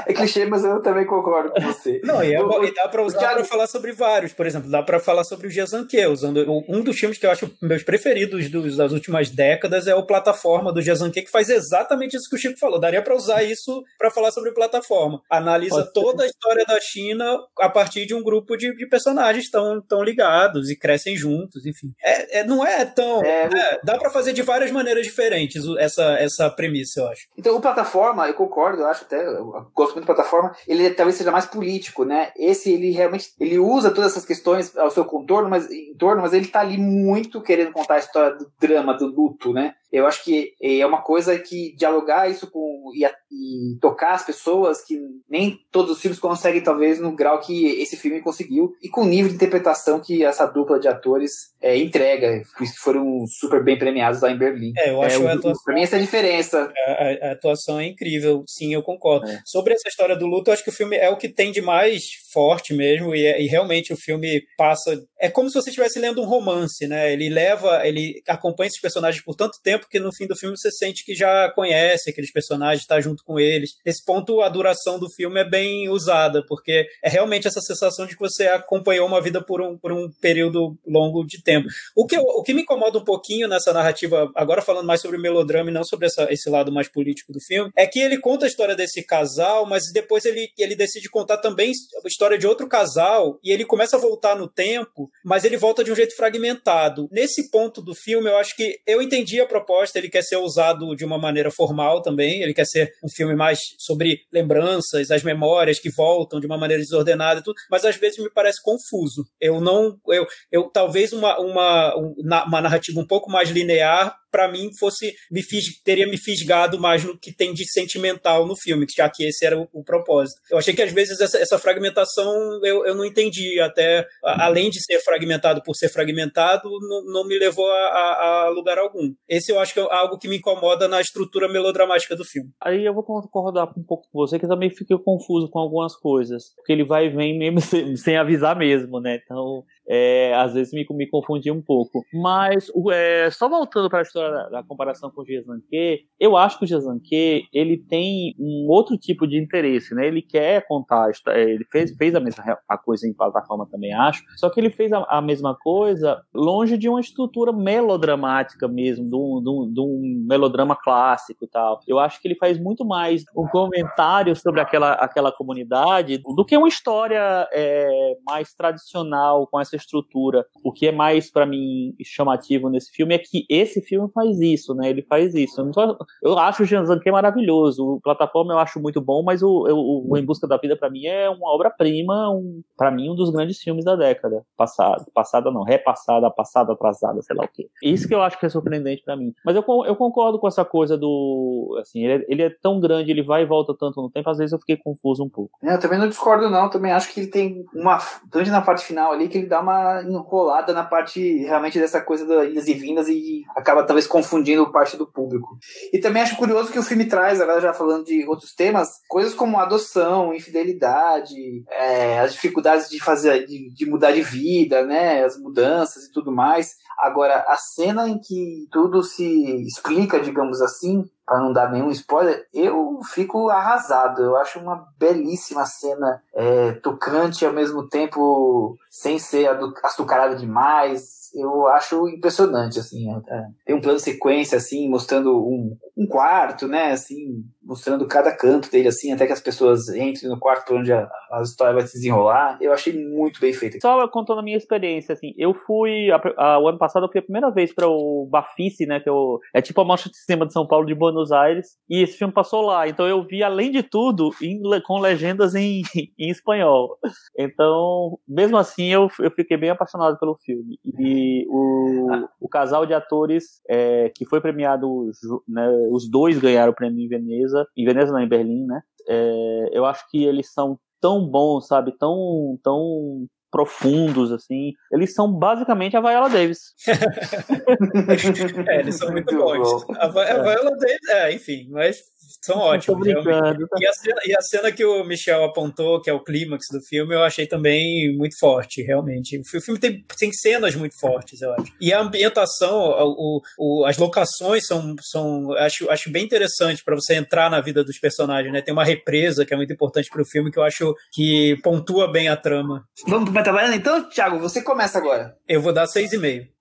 É clichê, mas eu também concordo com você. Não, e, é, e dá para usar Thiago... para falar sobre vários. Por exemplo, dá para falar sobre o Jazanque, usando um dos filmes que eu acho meus preferidos dos, das últimas décadas é o Plataforma do Jazanque, que faz exatamente isso que o Chico falou. Daria para usar isso para falar sobre plataforma. Analisa toda a história da China a partir de um grupo de, de personagens tão, tão ligados e crescem juntos, enfim. É, é não é tão. É, é dá para fazer de várias maneiras diferentes essa, essa premissa, eu acho. Então, o Plataforma, eu concordo, eu acho até eu gosto muito da plataforma, ele talvez seja mais político, né? Esse ele realmente ele usa todas essas questões ao seu contorno, mas em torno, mas ele tá ali muito querendo contar a história do drama, do luto, né? Eu acho que é uma coisa que dialogar isso com e, e tocar as pessoas que nem todos os filmes conseguem talvez no grau que esse filme conseguiu e com o nível de interpretação que essa dupla de atores é, entrega, que foram super bem premiados lá em Berlim. É, eu acho é, a atuação. Pra mim essa é a diferença. A, a, atuação é incrível, sim, eu concordo. É. Sobre essa história do luto, eu acho que o filme é o que tem de mais forte mesmo e, é, e realmente o filme passa é como se você estivesse lendo um romance, né? Ele leva, ele acompanha esses personagens por tanto tempo que no fim do filme você sente que já conhece aqueles personagens, está junto com eles. Nesse ponto, a duração do filme é bem usada, porque é realmente essa sensação de que você acompanhou uma vida por um, por um período longo de tempo. O que, o que me incomoda um pouquinho nessa narrativa, agora falando mais sobre melodrama e não sobre essa, esse lado mais político do filme, é que ele conta a história desse casal, mas depois ele, ele decide contar também a história de outro casal e ele começa a voltar no tempo mas ele volta de um jeito fragmentado. Nesse ponto do filme, eu acho que eu entendi a proposta, ele quer ser usado de uma maneira formal também, ele quer ser um filme mais sobre lembranças, as memórias que voltam de uma maneira desordenada e tudo, mas às vezes me parece confuso. Eu não, eu, eu talvez uma, uma, uma narrativa um pouco mais linear para mim fosse me teria me fisgado mais no que tem de sentimental no filme, já que esse era o, o propósito. Eu achei que às vezes essa, essa fragmentação eu, eu não entendi, até além de ser fragmentado por ser fragmentado, não, não me levou a, a, a, lugar algum. Esse eu acho que é algo que me incomoda na estrutura melodramática do filme. Aí eu vou concordar um pouco com você, que também fiquei confuso com algumas coisas, porque ele vai e vem mesmo sem, sem avisar mesmo, né? Então é, às vezes me, me confundia um pouco. Mas, é, só voltando para a história da, da, comparação com o Jezanke, eu acho que o Jezanke, ele tem um outro tipo de interesse, né? Ele quer contar, é, ele fez, fez a mesma a coisa em plataforma também, acho, só que ele fez a, a mesma coisa longe de uma estrutura melodramática mesmo, de um, de, um, de um, melodrama clássico e tal. Eu acho que ele faz muito mais um comentário sobre aquela, aquela comunidade do que uma história é, mais tradicional com essa essa estrutura. O que é mais para mim chamativo nesse filme é que esse filme faz isso, né? Ele faz isso. Eu, tô, eu acho o Jean Zanke maravilhoso. O plataforma eu acho muito bom, mas o, o, o Em Busca da Vida para mim é uma obra-prima, um, para mim um dos grandes filmes da década passada. Passada não, repassada, passada, atrasada, sei lá o quê. Isso que eu acho que é surpreendente para mim. Mas eu, eu concordo com essa coisa do, assim, ele é, ele é, tão grande, ele vai e volta tanto no tempo, às vezes eu fiquei confuso um pouco. É, eu também não discordo não, também acho que ele tem uma, tanto na parte final ali que ele dá uma enrolada na parte realmente dessa coisa das idas e vindas e acaba talvez confundindo parte do público. E também acho curioso que o filme traz, agora já falando de outros temas, coisas como adoção, infidelidade, é, as dificuldades de fazer, de, de mudar de vida, né, as mudanças e tudo mais. Agora, a cena em que tudo se explica, digamos assim, para não dar nenhum spoiler, eu fico arrasado. Eu acho uma belíssima cena, é, tocante ao mesmo tempo, sem ser açucarada demais, eu acho impressionante, assim. É, tem um plano sequência, assim, mostrando um, um quarto, né, assim, mostrando cada canto dele, assim, até que as pessoas entrem no quarto por onde a, a história vai se desenrolar. Eu achei muito bem feito. Só contando a minha experiência, assim, eu fui, a, a, o ano passado eu fui a primeira vez para o Bafice, né, que eu, é tipo a Mostra de Cinema de São Paulo de Buenos Aires, e esse filme passou lá, então eu vi, além de tudo, em, com legendas em, em espanhol. Então, mesmo assim, eu, eu fiquei bem apaixonado pelo filme. E o, o casal de atores é, que foi premiado, né, os dois ganharam o prêmio em Veneza, em Veneza não, em Berlim, né? É, eu acho que eles são tão bons, sabe? Tão, tão profundos, assim. Eles são basicamente a Viola Davis. é, eles são muito, muito bons. A, a Viola Davis, é, enfim, mas são ótimos. E a, cena, e a cena que o Michel apontou, que é o clímax do filme, eu achei também muito forte, realmente. O filme tem, tem cenas muito fortes, eu acho. E a ambientação, o, o, as locações são, são acho, acho bem interessante para você entrar na vida dos personagens, né? Tem uma represa que é muito importante para o filme que eu acho que pontua bem a trama. Vamos para trabalhando então, Thiago, você começa agora. Eu vou dar seis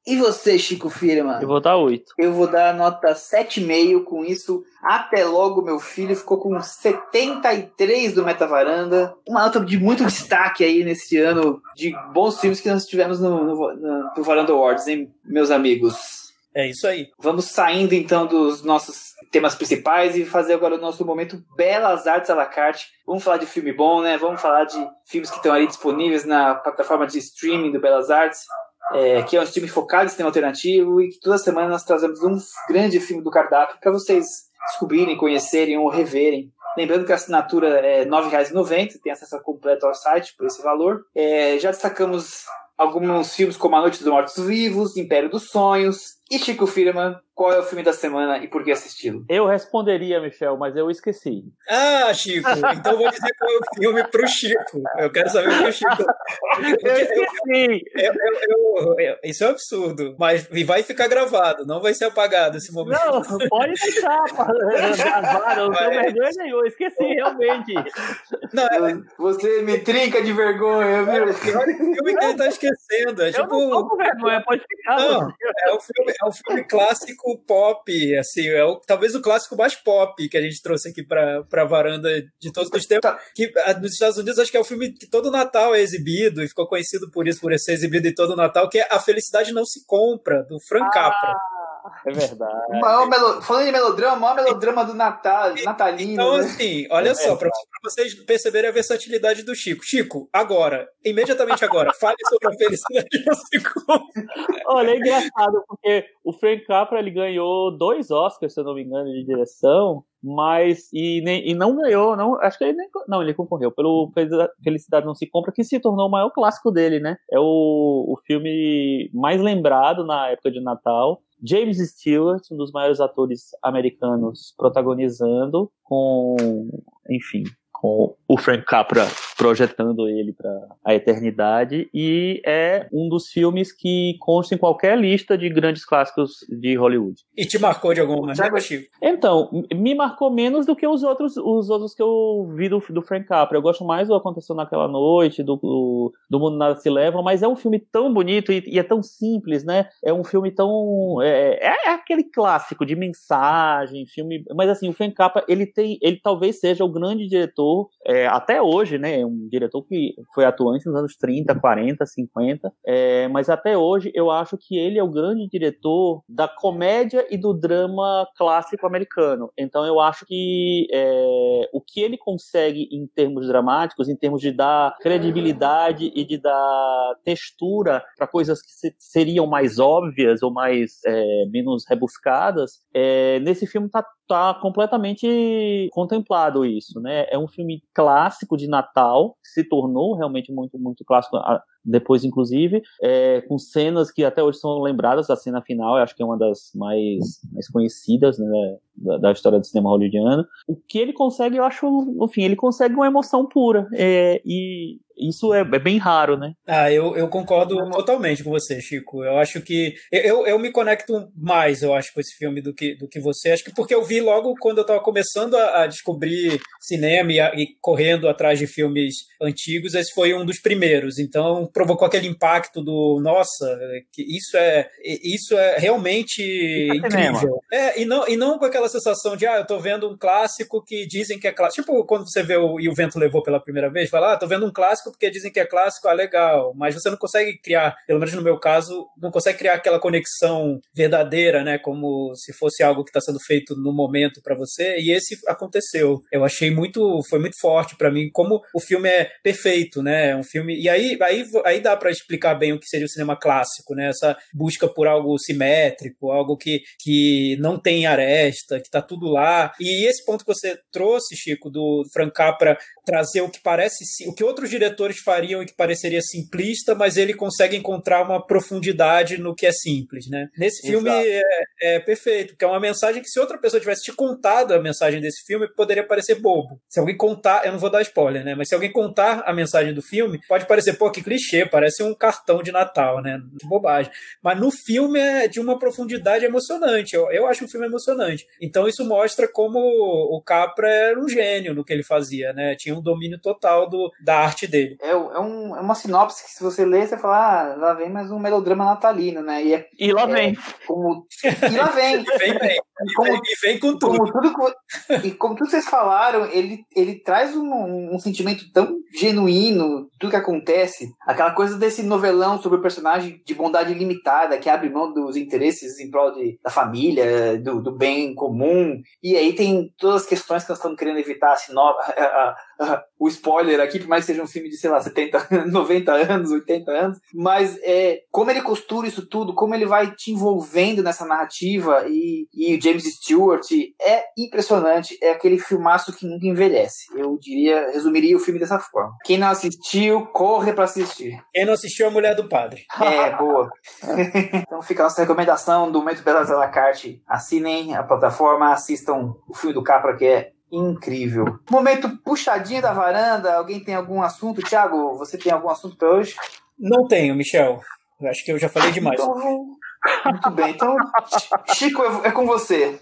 e você, Chico Firma? Eu vou dar 8. Eu vou dar nota 7,5 com isso. Até logo, meu filho ficou com 73 do Metavaranda. Uma nota de muito destaque aí nesse ano de bons filmes que nós tivemos no, no, no, no Varanda Awards, hein, meus amigos? É isso aí. Vamos saindo então dos nossos temas principais e fazer agora o nosso momento Belas Artes à la carte. Vamos falar de filme bom, né? Vamos falar de filmes que estão ali disponíveis na plataforma de streaming do Belas Artes é, que é um time focado em cinema alternativo e que toda semana nós trazemos um grande filme do cardápio para vocês descobrirem, conhecerem ou reverem. Lembrando que a assinatura é R$ 9,90, tem acesso completo ao site por esse valor. É, já destacamos alguns filmes como A Noite dos Mortos Vivos, Império dos Sonhos e Chico Firman qual é o filme da semana e por que assisti-lo? Eu responderia, Michel, mas eu esqueci. Ah, Chico, então vou dizer qual é o filme pro Chico. Eu quero saber o que o Chico. Eu esqueci. Eu, eu, eu, isso é um absurdo, mas vai ficar gravado, não vai ser apagado esse momento. Não, pode deixar gravado, não tenho vergonha nenhuma, eu esqueci realmente. Não, é... Você me trinca de vergonha, viu? É o filme que ele tá esquecendo. É tipo... Eu não tô com vergonha, pode ficar. Não, é o filme, é o filme clássico pop, assim, é o, talvez o clássico mais pop que a gente trouxe aqui pra, pra varanda de todos os tempos. Tá. Que ah, nos Estados Unidos acho que é o filme que todo Natal é exibido e ficou conhecido por isso, por ser exibido em todo Natal, que é A Felicidade Não Se Compra, do Frank ah. Capra. É verdade. O maior melo... Falando em melodrama, o maior melodrama do Natal, natalino. Então, né? assim, olha é só, para vocês perceberem a versatilidade do Chico. Chico, agora, imediatamente agora, fale sobre a felicidade Olha, é engraçado, porque o Frank Capra ele ganhou dois Oscars, se eu não me engano, de direção, mas e, nem, e não ganhou, não, acho que ele nem, não, ele concorreu pelo Felicidade Não Se Compra, que se tornou o maior clássico dele, né? É o, o filme mais lembrado na época de Natal. James Stewart, um dos maiores atores americanos, protagonizando, com, enfim, com o Frank Capra projetando ele para a eternidade e é um dos filmes que consta em qualquer lista de grandes clássicos de Hollywood. E te marcou de alguma maneira, Chico? Então, me marcou menos do que os outros, os outros que eu vi do, do Frank Capra. Eu gosto mais do Aconteceu Naquela Noite, do, do, do Mundo Nada Se Leva, mas é um filme tão bonito e, e é tão simples, né? É um filme tão... É, é, é aquele clássico de mensagem, filme... Mas assim, o Frank Capra, ele tem... Ele talvez seja o grande diretor, é, até hoje, né? Um diretor que foi atuante nos anos 30, 40, 50, é, mas até hoje eu acho que ele é o grande diretor da comédia e do drama clássico americano. Então eu acho que é, o que ele consegue em termos dramáticos, em termos de dar credibilidade e de dar textura para coisas que se, seriam mais óbvias ou mais é, menos rebuscadas, é, nesse filme tá tá completamente contemplado isso, né? É um filme clássico de Natal, se tornou realmente muito, muito clássico depois, inclusive, é, com cenas que até hoje são lembradas. A cena final, eu acho que é uma das mais, mais conhecidas né, da, da, história do cinema hollywoodiano. O que ele consegue, eu acho, enfim, ele consegue uma emoção pura. É, e isso é, é, bem raro, né? Ah, eu, eu concordo totalmente com você, Chico. Eu acho que. Eu, eu me conecto mais, eu acho, com esse filme do que, do que você. Acho que porque eu vi logo quando eu estava começando a, a, descobrir cinema e, a, e, correndo atrás de filmes antigos, esse foi um dos primeiros. Então provocou aquele impacto do nossa, que isso é isso é realmente isso é incrível. É, e não, e não com aquela sensação de ah, eu tô vendo um clássico que dizem que é clássico. Tipo, quando você vê o E o Vento Levou pela primeira vez, fala, ah, tô vendo um clássico clássico porque dizem que é clássico, ah, legal. Mas você não consegue criar, pelo menos no meu caso, não consegue criar aquela conexão verdadeira, né? Como se fosse algo que está sendo feito no momento para você. E esse aconteceu. Eu achei muito, foi muito forte para mim, como o filme é perfeito, né? É um filme. E aí, aí, aí dá para explicar bem o que seria o cinema clássico, né? Essa busca por algo simétrico, algo que, que não tem aresta, que tá tudo lá. E esse ponto que você trouxe, Chico, do Frank Capra trazer o que parece, o que outros diretores diretores fariam e que pareceria simplista, mas ele consegue encontrar uma profundidade no que é simples, né? Nesse filme é, é, perfeito, porque é uma mensagem que se outra pessoa tivesse te contado a mensagem desse filme, poderia parecer bobo. Se alguém contar, eu não vou dar spoiler, né? Mas se alguém contar a mensagem do filme, pode parecer, pô, que clichê, parece um cartão de Natal, né? Que bobagem. Mas no filme é de uma profundidade emocionante. Eu, eu acho o filme emocionante. Então isso mostra como o Capra era um gênio no que ele fazia, né? Tinha um domínio total do, da arte dele dele. É, é, um, é uma sinopse que se você ler, você fala, ah, lá vem mais um melodrama natalino, né? E, é, e lá é, vem. Como, e lá vem. e vem, vem. Como, e vem com tudo. Como tudo e como tudo vocês falaram, ele, ele traz um, um sentimento tão genuíno, tudo que acontece, aquela coisa desse novelão sobre o personagem de bondade limitada, que abre mão dos interesses em prol de, da família, do, do bem comum, e aí tem todas as questões que nós estamos querendo evitar, assim, no, a, a, a, o spoiler aqui, por mais que seja um filme de, sei lá, 70, 90 anos, 80 anos, mas é, como ele costura isso tudo, como ele vai te envolvendo nessa narrativa, e, e o James Stewart é impressionante, é aquele filmaço que nunca envelhece. Eu diria, resumiria o filme dessa forma. Quem não assistiu, corre para assistir. Quem não assistiu, é a Mulher do Padre. É, boa. então fica a nossa recomendação do Momento Belas à la carte. Assinem a plataforma, assistam o filme do Capra, que é incrível. Momento puxadinho da varanda. Alguém tem algum assunto? Thiago, você tem algum assunto para hoje? Não tenho, Michel. Acho que eu já falei demais. Então, muito bem, então, Chico, é com você.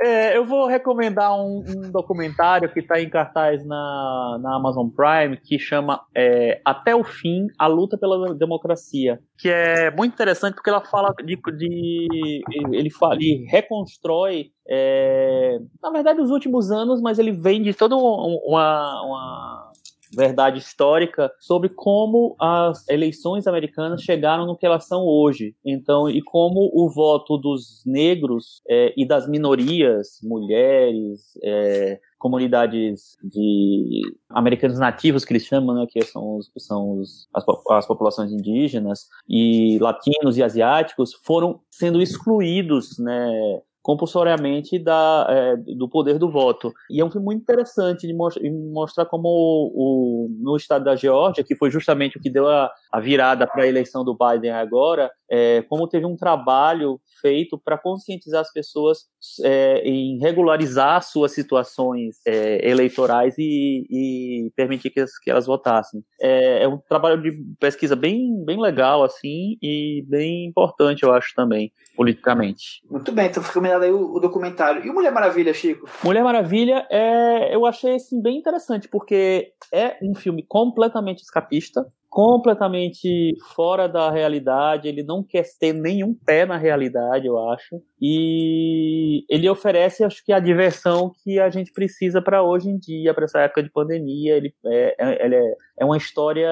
É, eu vou recomendar um, um documentário que está em cartaz na, na Amazon Prime que chama é, Até o Fim A Luta pela Democracia. Que é muito interessante porque ela fala de. de ele, fala, ele reconstrói, é, na verdade, os últimos anos, mas ele vem de toda uma, uma verdade histórica sobre como as eleições americanas chegaram no que elas são hoje. Então, e como o voto dos negros é, e das minorias, mulheres, é, comunidades de americanos nativos que eles chamam, né, que são, os, são os, as, as, populações indígenas e latinos e asiáticos foram sendo excluídos, né, compulsoriamente da, é, do poder do voto. E é um filme muito interessante de mostrar, mostrar como o, o, no estado da Geórgia, que foi justamente o que deu a, a virada para a eleição do Biden agora, é, como teve um trabalho feito para conscientizar as pessoas é, em regularizar suas situações é, eleitorais e, e permitir que, que, elas votassem. É, é, um trabalho de pesquisa bem, bem legal, assim, e bem importante, eu acho, também, politicamente. Muito bem, então fica aí o, o, documentário. E o Mulher Maravilha, Chico? Mulher Maravilha, é, eu achei, assim, bem interessante, porque é um filme completamente escapista, completamente fora da realidade, ele não quer ter nenhum pé na realidade, eu acho. E ele oferece, acho que, a diversão que a gente precisa para hoje em dia, para essa época de pandemia. Ele é, é, ele é, é uma história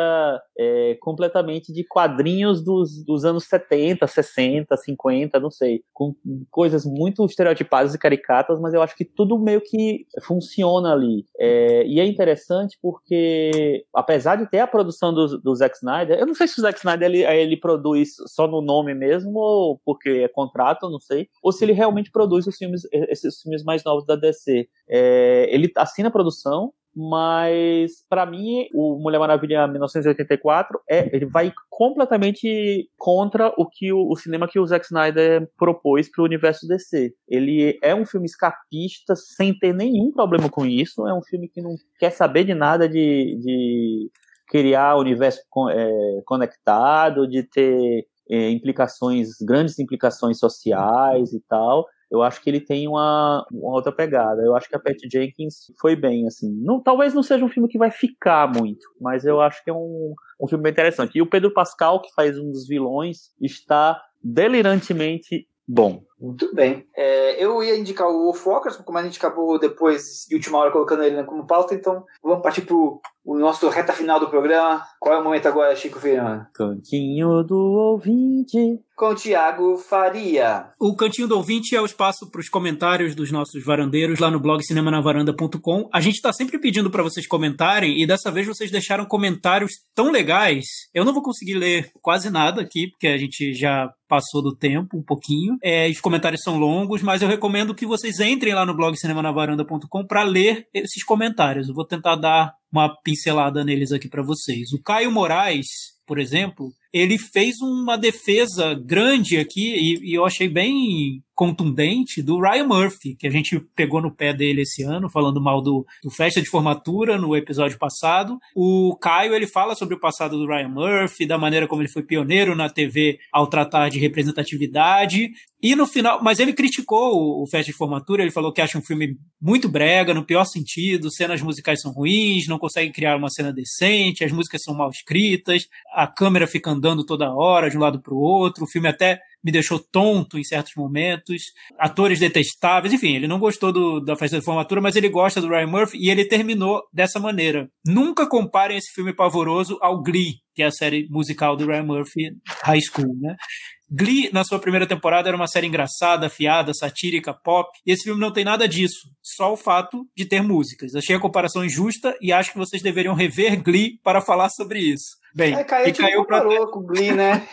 é, completamente de quadrinhos dos, dos anos 70, 60, 50, não sei, com coisas muito estereotipadas e caricatas, mas eu acho que tudo meio que funciona ali. É, e é interessante porque, apesar de ter a produção do, do Zack Snyder, eu não sei se o Zack Snyder ele, ele produz só no nome mesmo ou porque é contrato, não sei ou se ele realmente produz os filmes, esses filmes mais novos da DC. É, ele assina a produção, mas para mim o Mulher Maravilha 1984 é ele vai completamente contra o que o, o cinema que o Zack Snyder propôs para o universo DC. Ele é um filme escapista sem ter nenhum problema com isso. É um filme que não quer saber de nada de, de criar universo é, conectado, de ter é, implicações, grandes implicações sociais e tal eu acho que ele tem uma, uma, outra pegada. Eu acho que a Pat Jenkins foi bem, assim. Não, talvez não seja um filme que vai ficar muito, mas eu acho que é um, um filme bem interessante. E o Pedro Pascal, que faz um dos vilões, está delirantemente bom. Muito bem. É, eu ia indicar o Wolf como a gente acabou depois, de última hora, colocando ele como pauta, então vamos partir pro o nosso reta final do programa. Qual é o momento agora, Chico Firma? Cantinho do ouvinte. Com o Tiago Faria. O Cantinho do Ouvinte é o espaço para os comentários dos nossos varandeiros lá no blog cinemanavaranda.com. A gente está sempre pedindo para vocês comentarem e dessa vez vocês deixaram comentários tão legais. Eu não vou conseguir ler quase nada aqui, porque a gente já passou do tempo um pouquinho. É, os comentários são longos, mas eu recomendo que vocês entrem lá no blog cinemanavaranda.com para ler esses comentários. Eu vou tentar dar uma pincelada neles aqui para vocês. O Caio Moraes, por exemplo, ele fez uma defesa grande aqui e, e eu achei bem contundente do Ryan Murphy, que a gente pegou no pé dele esse ano, falando mal do, do Festa de Formatura no episódio passado. O Caio, ele fala sobre o passado do Ryan Murphy, da maneira como ele foi pioneiro na TV ao tratar de representatividade. E no final, mas ele criticou o Festa de Formatura, ele falou que acha um filme muito brega, no pior sentido, cenas musicais são ruins, não consegue criar uma cena decente, as músicas são mal escritas, a câmera fica andando toda hora de um lado para o outro, o filme até me deixou tonto em certos momentos, atores detestáveis, enfim, ele não gostou do, da festa de formatura, mas ele gosta do Ryan Murphy e ele terminou dessa maneira. Nunca comparem esse filme pavoroso ao Glee, que é a série musical do Ryan Murphy High School, né? Glee, na sua primeira temporada, era uma série engraçada, fiada, satírica, pop, e esse filme não tem nada disso, só o fato de ter músicas. Achei a comparação injusta e acho que vocês deveriam rever Glee para falar sobre isso. Bem, é, caiu, e caiu pra... com o Glee, né?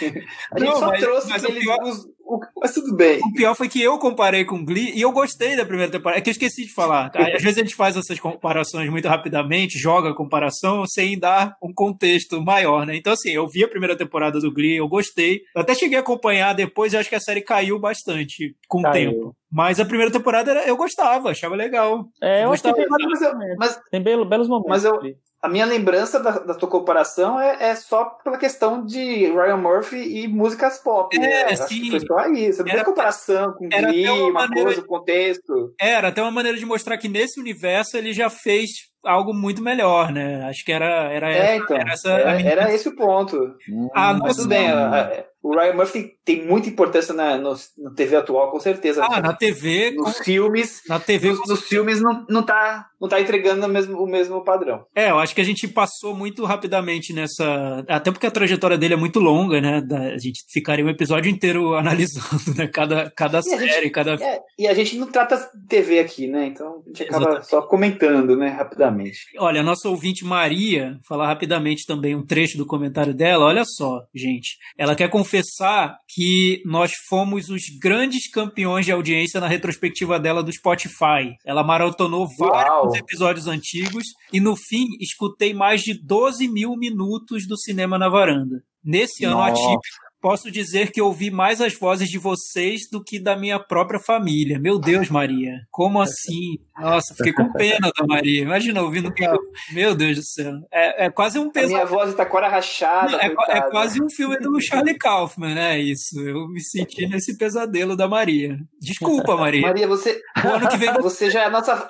A gente não, só mas, trouxe mas aqueles, pior... os, o, mas tudo bem. O pior foi que eu comparei com Glee e eu gostei da primeira temporada. É que eu esqueci de falar. Às vezes a gente faz essas comparações muito rapidamente, joga a comparação sem dar um contexto maior, né? Então, assim, eu vi a primeira temporada do Glee, eu gostei. Eu até cheguei a acompanhar depois e acho que a série caiu bastante com o tempo. Mas a primeira temporada eu gostava, achava legal. É, eu, gostava. Mas, mas, tem belos momentos. Mas eu, a minha lembrança da, da tua comparação é, é, só pela questão de Ryan Murphy e músicas pop. É, né? sim. Foi só isso. Não tem comparação com era uma maneira, coisa, contexto. Era até uma maneira de mostrar que nesse universo ele já fez algo muito melhor, né? Acho que era, era, é, essa, então, era, essa, era, era esse o ponto. Hum, ah, mas tudo bem. A, o Ryan Murphy tem muita importância na, no, na TV atual, com certeza. Ah, na TV. Nos com... filmes. Na TV. Nos, nos, filmes não, não, tá, não tá entregando o mesmo, o mesmo padrão. É, eu acho que a gente passou muito rapidamente nessa. Até porque a trajetória dele é muito longa, né? Da, a gente ficaria um episódio inteiro analisando, né? Cada, cada série, gente, cada. É, e a gente não trata TV aqui, né? Então a gente acaba Exatamente. só comentando, né? Rapidamente. Olha, a nossa ouvinte Maria, falar rapidamente também um trecho do comentário dela. Olha só, gente. Ela quer confessar que nós fomos os grandes campeões de audiência na retrospectiva dela do Spotify. Ela maratonou vários Uau. episódios antigos e, no fim, escutei mais de 12 mil minutos do Cinema na Varanda. Nesse Nossa. ano atípico, posso dizer que ouvi mais as vozes de vocês do que da minha própria família. Meu Deus, Maria, como assim? Nossa, fiquei com pena da Maria. Imagina ouvindo que. Meu Deus do céu. É, é quase um peso. minha voz está cora rachada. Não, é, é, quase um filme do Charlie Kaufman, né? Isso. Eu me senti nesse pesadelo da Maria. Desculpa, Maria. Maria, você. O ano que vem você já é a nossa.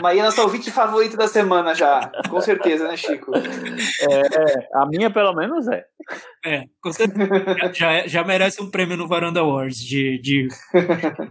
Maria é nossa ouvinte favorita da semana já. Com certeza, né, Chico? É, a minha, pelo menos, é. É, com certeza. Já, já merece um prêmio no Varanda Awards de, de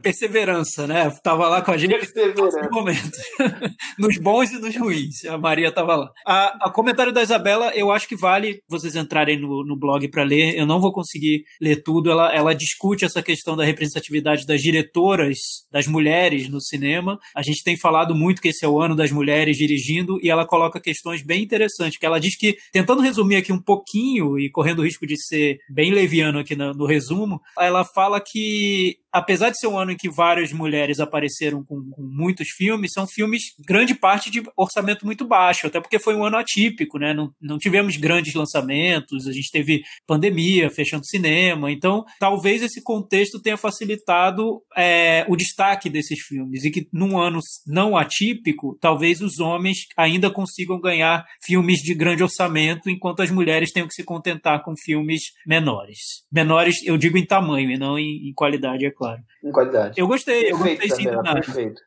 perseverança, né? Tava lá com a gente no momento. nos bons e nos ruins. A Maria tava lá. A, a comentário da Isabela, eu acho que vale vocês entrarem no, no blog para ler. Eu não vou conseguir ler tudo. Ela, ela discute essa questão da representatividade das diretoras, das mulheres no cinema. A gente tem falado muito que esse é o ano das mulheres dirigindo e ela coloca questões bem interessantes, que ela diz que, tentando resumir aqui um pouquinho e correndo o risco de ser bem leviano aqui no, no resumo, ela fala que apesar de ser um ano em que várias mulheres apareceram com, com, muitos filmes, são filmes, grande parte de orçamento muito baixo, até porque foi um ano atípico, né? Não, não tivemos grandes lançamentos, a gente teve pandemia, fechando cinema, então talvez esse contexto tenha facilitado é, o destaque desses filmes, e que num ano não atípico, talvez os homens ainda consigam ganhar filmes de grande orçamento, enquanto as mulheres tenham que se contentar com filmes menores. Menores, eu digo em tamanho e não em, em qualidade, é claro. Em qualidade. Eu gostei, perfeito, eu gostei sim do Perfeito.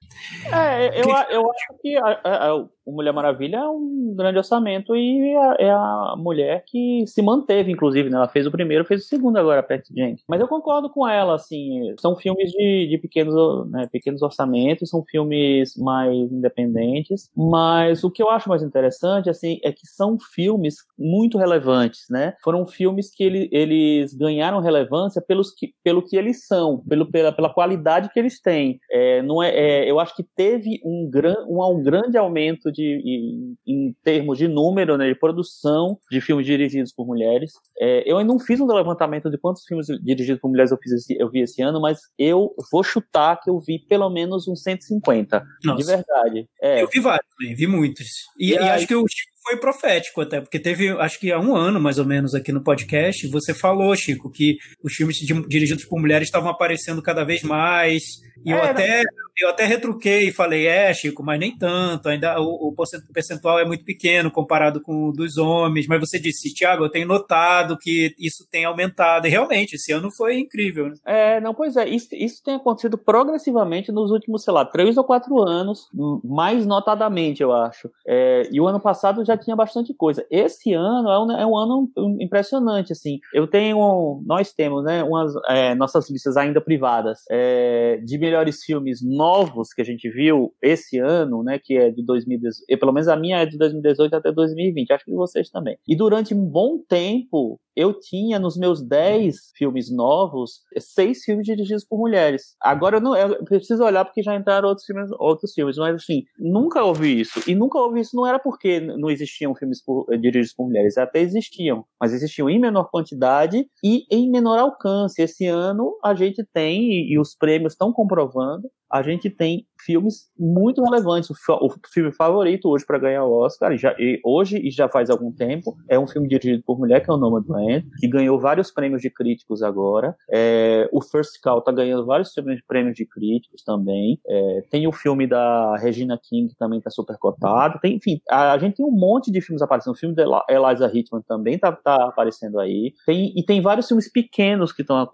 É, eu, eu acho que a, a, a, o Mulher Maravilha é um grande orçamento e é, é a mulher que se manteve, inclusive, né? Ela fez o primeiro, fez o segundo agora, a Patty Jenkins. Mas eu concordo com ela, assim, são filmes de, de pequenos, né, pequenos orçamentos, são filmes mais independentes, mas o que eu acho mais interessante, assim, é que são filmes muito relevantes, né? Foram filmes que ele, eles ganharam relevância pelos que, pelo que eles são, pelo, pela, pela qualidade que eles têm. É, não é, é, eu acho que teve um, gran, um, um grande aumento de, em, em termos de número, né, de produção de filmes dirigidos por mulheres. É, eu ainda não fiz um levantamento de quantos filmes dirigidos por mulheres eu, fiz esse, eu vi esse ano, mas eu vou chutar que eu vi pelo menos uns 150. Nossa. De verdade. É. Eu vi vários também, vi muitos. E, e, e acho que Chico foi profético até, porque teve, acho que há um ano mais ou menos aqui no podcast, você falou, Chico, que os filmes dirigidos por mulheres estavam aparecendo cada vez mais. E eu, é, até, eu até retruquei e falei, é, Chico, mas nem tanto, ainda o, o percentual é muito pequeno comparado com o dos homens. Mas você disse, Tiago, eu tenho notado que isso tem aumentado. E realmente, esse ano foi incrível. Né? É, não, pois é, isso, isso tem acontecido progressivamente nos últimos, sei lá, três ou quatro anos, mais notadamente, eu acho. É, e o ano passado já tinha bastante coisa. Esse ano é um, é um ano impressionante, assim. Eu tenho, nós temos, né, umas, é, nossas listas ainda privadas é, de melhores filmes novos que a gente viu esse ano, né, que é de 2018, pelo menos a minha é de 2018 até 2020, acho que vocês também. E durante um bom tempo, eu tinha nos meus 10 filmes novos, seis filmes dirigidos por mulheres. Agora eu não eu preciso olhar porque já entraram outros filmes, outros filmes, mas assim, nunca ouvi isso. E nunca ouvi isso não era porque não existiam filmes por, dirigidos por mulheres, até existiam, mas existiam em menor quantidade e em menor alcance. Esse ano a gente tem, e, e os prêmios estão comprovando, a gente tem filmes muito relevantes. O, o filme favorito hoje para ganhar o Oscar, e já, e hoje e já faz algum tempo, é um filme dirigido por mulher, que é o Nomadland, que ganhou vários prêmios de críticos agora. É, o First Call tá ganhando vários prêmios de críticos também. É, tem o filme da Regina King, que também tá super cotado. Tem, enfim, a, a, gente tem um monte de filmes aparecendo. O filme da Eliza Hitman também tá, tá aparecendo aí. Tem, e tem vários filmes pequenos que estão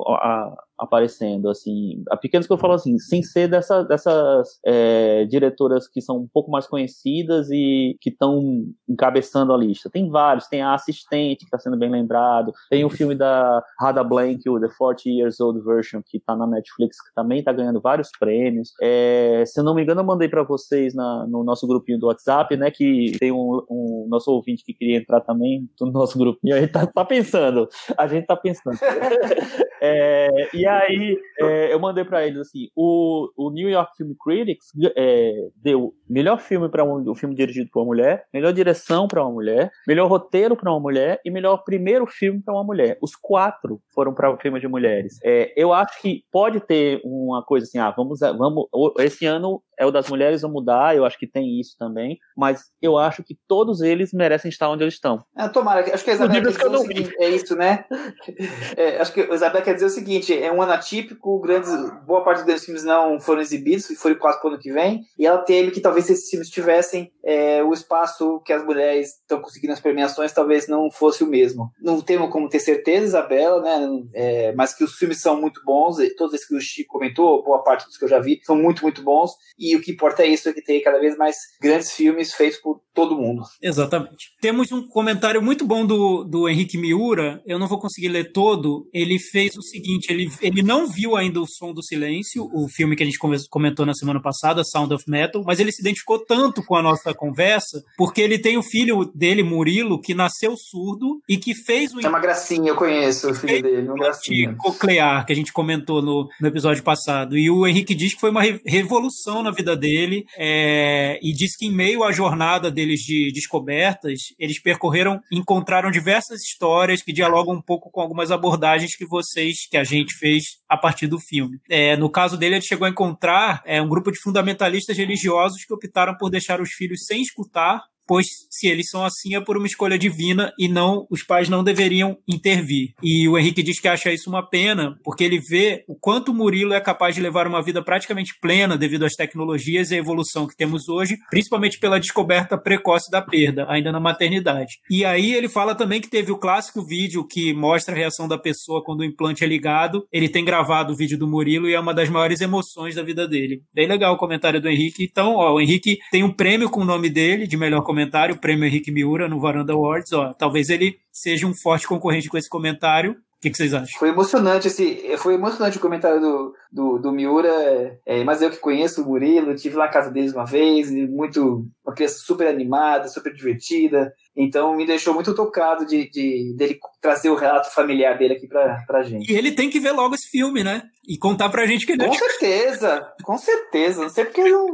aparecendo, assim, a pequenos que eu falo assim, sem ser dessa, dessas é, diretoras que são um pouco mais conhecidas e que estão encabeçando a lista. Tem vários, tem a Assistente, que está sendo bem lembrado, tem o filme da Rada Blank, o The 40 Years Old Version, que está na Netflix, que também está ganhando vários prêmios. É, se eu não me engano, eu mandei para vocês na, no nosso grupinho do WhatsApp, né, que tem um, um, nosso ouvinte que queria entrar também no nosso grupinho, aí tá, tá pensando, a gente tá pensando. é, e aí, é, eu mandei para eles assim, o, o New York Film Critics é, deu melhor filme para um, um, filme dirigido por uma mulher, melhor direção para uma mulher, melhor roteiro para uma mulher e melhor primeiro filme para uma mulher. Os quatro foram para filmes de mulheres. É, eu acho que pode ter uma coisa assim, ah, vamos, vamos, esse ano é o das mulheres, vamos mudar, eu acho que tem isso também, mas eu acho que todos eles merecem estar onde eles estão. É, tomara, acho que a Isabela quer dizer o seguinte, é isso, né? É, acho que a Isabela quer dizer o seguinte, é um ano atípico, grandes, boa parte dos filmes não foram exibidos, e foram quase para o ano que vem, e ela teme que talvez se esses filmes tivessem é, o espaço que as mulheres estão conseguindo as premiações, talvez não fosse o mesmo. Não temos como ter certeza, Isabela, né? É, mas que os filmes são muito bons, todos esses que o Chico comentou, boa parte dos que eu já vi, são muito, muito bons, e o que importa é isso, é que tem cada vez mais grandes filmes feitos por todo mundo. Exatamente. Temos um comentário muito bom do, do Henrique Miura, eu não vou conseguir ler todo, ele fez o seguinte, ele, ele não viu ainda o Som do Silêncio, o filme que a gente comentou na semana passada, Sound of Metal, mas ele se identificou tanto com a nossa conversa, porque ele tem o filho dele, Murilo, que nasceu surdo e que fez o... É uma gracinha, eu conheço o filho dele, uma gracinha. coclear, que a gente comentou no, no episódio passado, e o Henrique diz que foi uma revolução na vida dele é, e diz que em meio à jornada deles de descobertas, eles percorreram, encontraram diversas histórias que dialogam um pouco com algumas abordagens que vocês, que a gente fez a partir do filme. É, no caso dele, ele chegou a encontrar é, um grupo de fundamentalistas religiosos que optaram por deixar os filhos sem escutar pois se eles são assim é por uma escolha divina e não os pais não deveriam intervir. E o Henrique diz que acha isso uma pena, porque ele vê o quanto o Murilo é capaz de levar uma vida praticamente plena devido às tecnologias e à evolução que temos hoje, principalmente pela descoberta precoce da perda, ainda na maternidade. E aí ele fala também que teve o clássico vídeo que mostra a reação da pessoa quando o implante é ligado. Ele tem gravado o vídeo do Murilo e é uma das maiores emoções da vida dele. Bem legal o comentário do Henrique. Então, ó, o Henrique tem um prêmio com o nome dele de melhor comentário, o prêmio Henrique Miura no Varanda Awards. Ó, talvez ele seja um forte concorrente com esse comentário. O que, que, vocês acham? Foi emocionante esse, foi emocionante o comentário do, do, do Miura, é, mas eu que conheço o Murilo, tive lá na casa deles uma vez, muito uma criança super animada, super divertida, então me deixou muito tocado de, de dele trazer o relato familiar dele aqui pra, pra gente. E ele tem que ver logo esse filme, né? E contar pra gente que ele Com certeza, com certeza. Não sei porque ele não,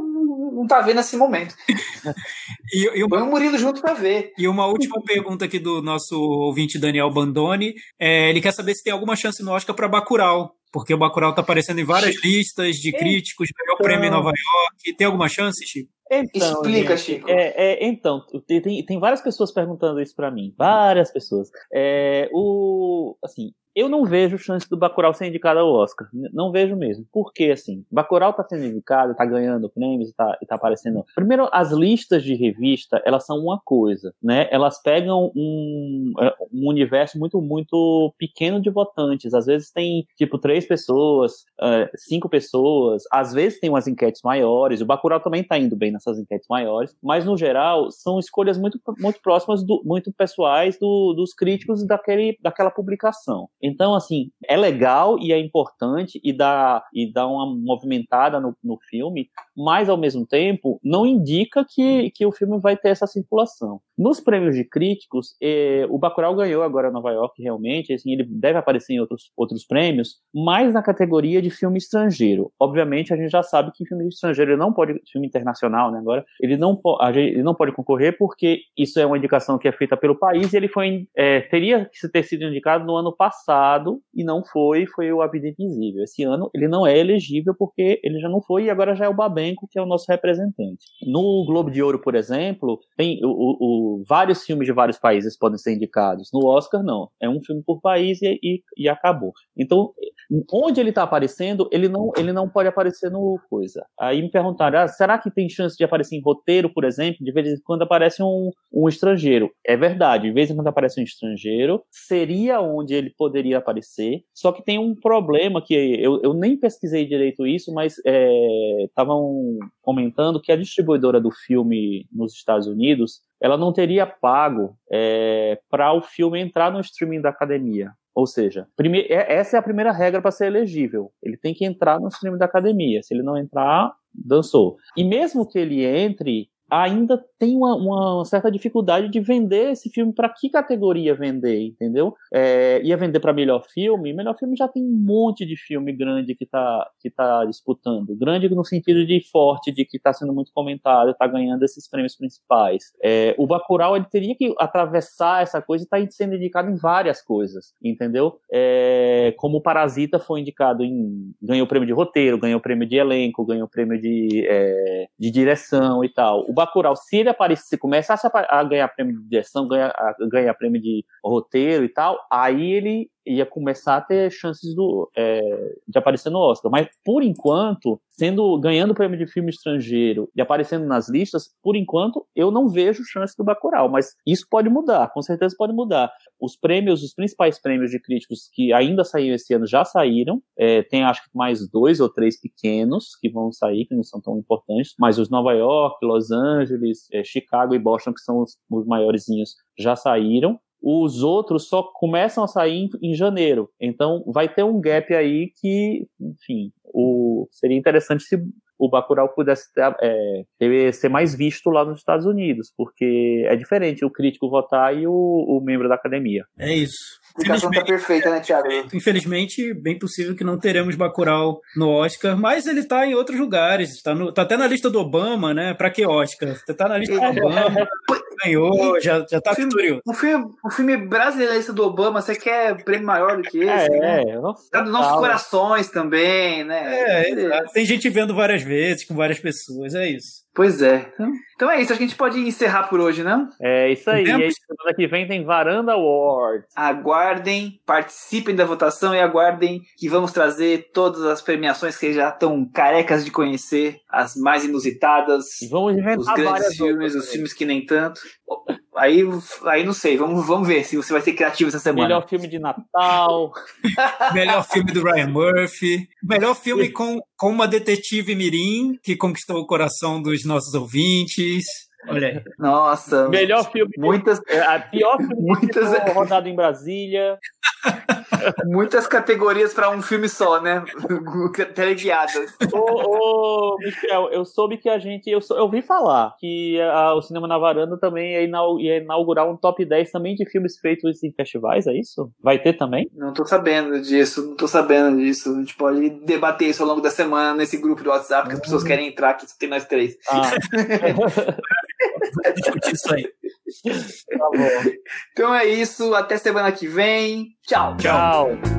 não tá vendo nesse momento. e, e uma... Põe o Murilo junto pra ver. E uma última pergunta aqui do nosso ouvinte Daniel Bandoni. É, ele quer saber se tem alguma chance no Oscar pra Bacurau. Porque o Bacurau tá aparecendo em várias listas de críticos, melhor então... prêmio em Nova York. Tem alguma chance, Chico? Então, Explica, gente, Chico. É, é, então, tem, tem várias pessoas perguntando isso para mim. Várias pessoas. É, o, assim, eu não vejo chance do Bacurau ser indicado ao Oscar. Não vejo mesmo. Porque, assim, Bacurau tá sendo indicado, tá ganhando prêmios e tá, e tá aparecendo. Primeiro, as listas de revista, elas são uma coisa, né? Elas pegam um, é, um universo muito, muito pequeno de votantes. Às vezes tem, tipo, três pessoas, é, cinco pessoas. Às vezes tem umas enquetes maiores. O Bacurau também tá indo bem nessas enquetes maiores. Mas, no geral, são escolhas muito, muito próximas, do, muito pessoais do, dos críticos daquele, daquela publicação. Então, assim, é legal e é importante e dá, e dá uma movimentada no, no filme, mas ao mesmo tempo não indica que, que o filme vai ter essa circulação. Nos prêmios de críticos, eh, o Bacurau ganhou agora Nova York, realmente, assim, ele deve aparecer em outros, outros prêmios, mas na categoria de filme estrangeiro. Obviamente, a gente já sabe que filme estrangeiro ele não pode, filme internacional, né, agora, ele não, ele não pode concorrer porque isso é uma indicação que é feita pelo país e ele foi, é, teria que ter sido indicado no ano passado e não foi, foi o A Invisível. Esse ano ele não é elegível porque ele já não foi e agora já é o Babenco, que é o nosso representante. No Globo de Ouro, por exemplo, tem o, o, vários filmes de vários países podem ser indicados. No Oscar, não. É um filme por país e, e, e acabou. Então, onde ele está aparecendo, ele não, ele não pode aparecer no coisa. Aí me perguntaram, ah, será que tem chance de aparecer em roteiro, por exemplo? De vez em quando aparece um, um estrangeiro. É verdade, de vez em quando aparece um estrangeiro, seria onde ele poderia aparecer, só que tem um problema que eu, eu nem pesquisei direito isso, mas estavam é, comentando que a distribuidora do filme nos Estados Unidos ela não teria pago é, para o filme entrar no streaming da academia. Ou seja, prime... É, essa é a primeira regra para ser elegível. Ele tem que entrar no streaming da academia. Se ele não entrar, dançou. E mesmo que ele entre, ainda tem uma, uma, certa dificuldade de vender esse filme para que categoria vender, entendeu? É, ia vender para melhor filme, melhor filme já tem um monte de filme grande que está que tá disputando, grande no sentido de forte, de que está sendo muito comentado, está ganhando esses prêmios principais. É, o Bacurau ele teria que atravessar essa coisa e está sendo indicado em várias coisas, entendeu? É, como o Parasita foi indicado em ganhou prêmio de roteiro, ganhou prêmio de elenco, ganhou prêmio de, é, de direção e tal. O Bacurau, se ele aparecer, começasse a, ganhar prêmio de direção, ganhar, ganhar prêmio de roteiro e tal, aí ele ia começar a ter chances do, é, de aparecer no Oscar. Mas, por enquanto, sendo ganhando prêmio de filme estrangeiro e aparecendo nas listas, por enquanto, eu não vejo chance do Bacurau. Mas isso pode mudar, com certeza pode mudar. Os prêmios, os principais prêmios de críticos que ainda saíram esse ano já saíram. É, tem, acho que, mais dois ou três pequenos que vão sair, que não são tão importantes. Mas os Nova York, Los Angeles, é, Chicago e Boston, que são os, os maiorzinhos, já saíram os outros só começam a sair em, em, janeiro. Então vai ter um gap aí que, enfim, o, seria interessante se o Bacurau pudesse ter, é, ser mais visto lá nos Estados Unidos, porque é diferente o crítico votar e o, o membro da academia. É isso. explicação tá perfeita, né, Thiago? Infelizmente, bem possível que não teremos Bacurau no Oscar, mas ele tá em outros lugares. Tá, no, tá até na lista do Obama, né? Pra que Oscar? Tá na lista do Obama, ganhou, já, já tá vitorioso. O filme, o filme brasileiro do Obama, você quer prêmio maior do que esse? É, né? é. Nossa, Tá nos nossos fala. corações também, né? É, exato. tem gente vendo várias vezes, com várias pessoas, é isso. Pois é. Então, é isso, acho que a gente pode encerrar por hoje, não? É isso aí. E aí, semana que vem tem Varanda Awards. Aguardem, participem da votação e aguardem que vamos trazer todas as premiações que já estão carecas de conhecer, as mais inusitadas, E vamos inventar os grandes várias filmes, outras os filmes que nem tanto. Aí, aí não sei, vamos, vamos ver se você vai ser criativo essa semana. Melhor filme de Natal. Melhor filme do Ryan Murphy. Melhor filme com, com uma detetive mirim que conquistou o coração dos nossos ouvintes. Olha aí. Nossa, Melhor filme. muitas, É, a pior filme Muitas- rodado em Brasília. muitas categorias para um filme só, né? Teleguiadas. ô, ô, Michel, eu soube que a gente. Eu, sou- eu ouvi falar que a- o Cinema na Varanda também ia, inau- ia inaugurar um top 10 também de filmes feitos em festivais, é isso? Vai ter também? Não tô sabendo disso, não tô sabendo disso. A gente pode debater isso ao longo da semana nesse grupo do WhatsApp que as pessoas querem entrar, que só tem nós três. Ah, Vamos discutir isso aí. tá bom. Então é isso, até semana que vem. Tchau. Tchau. Tchau.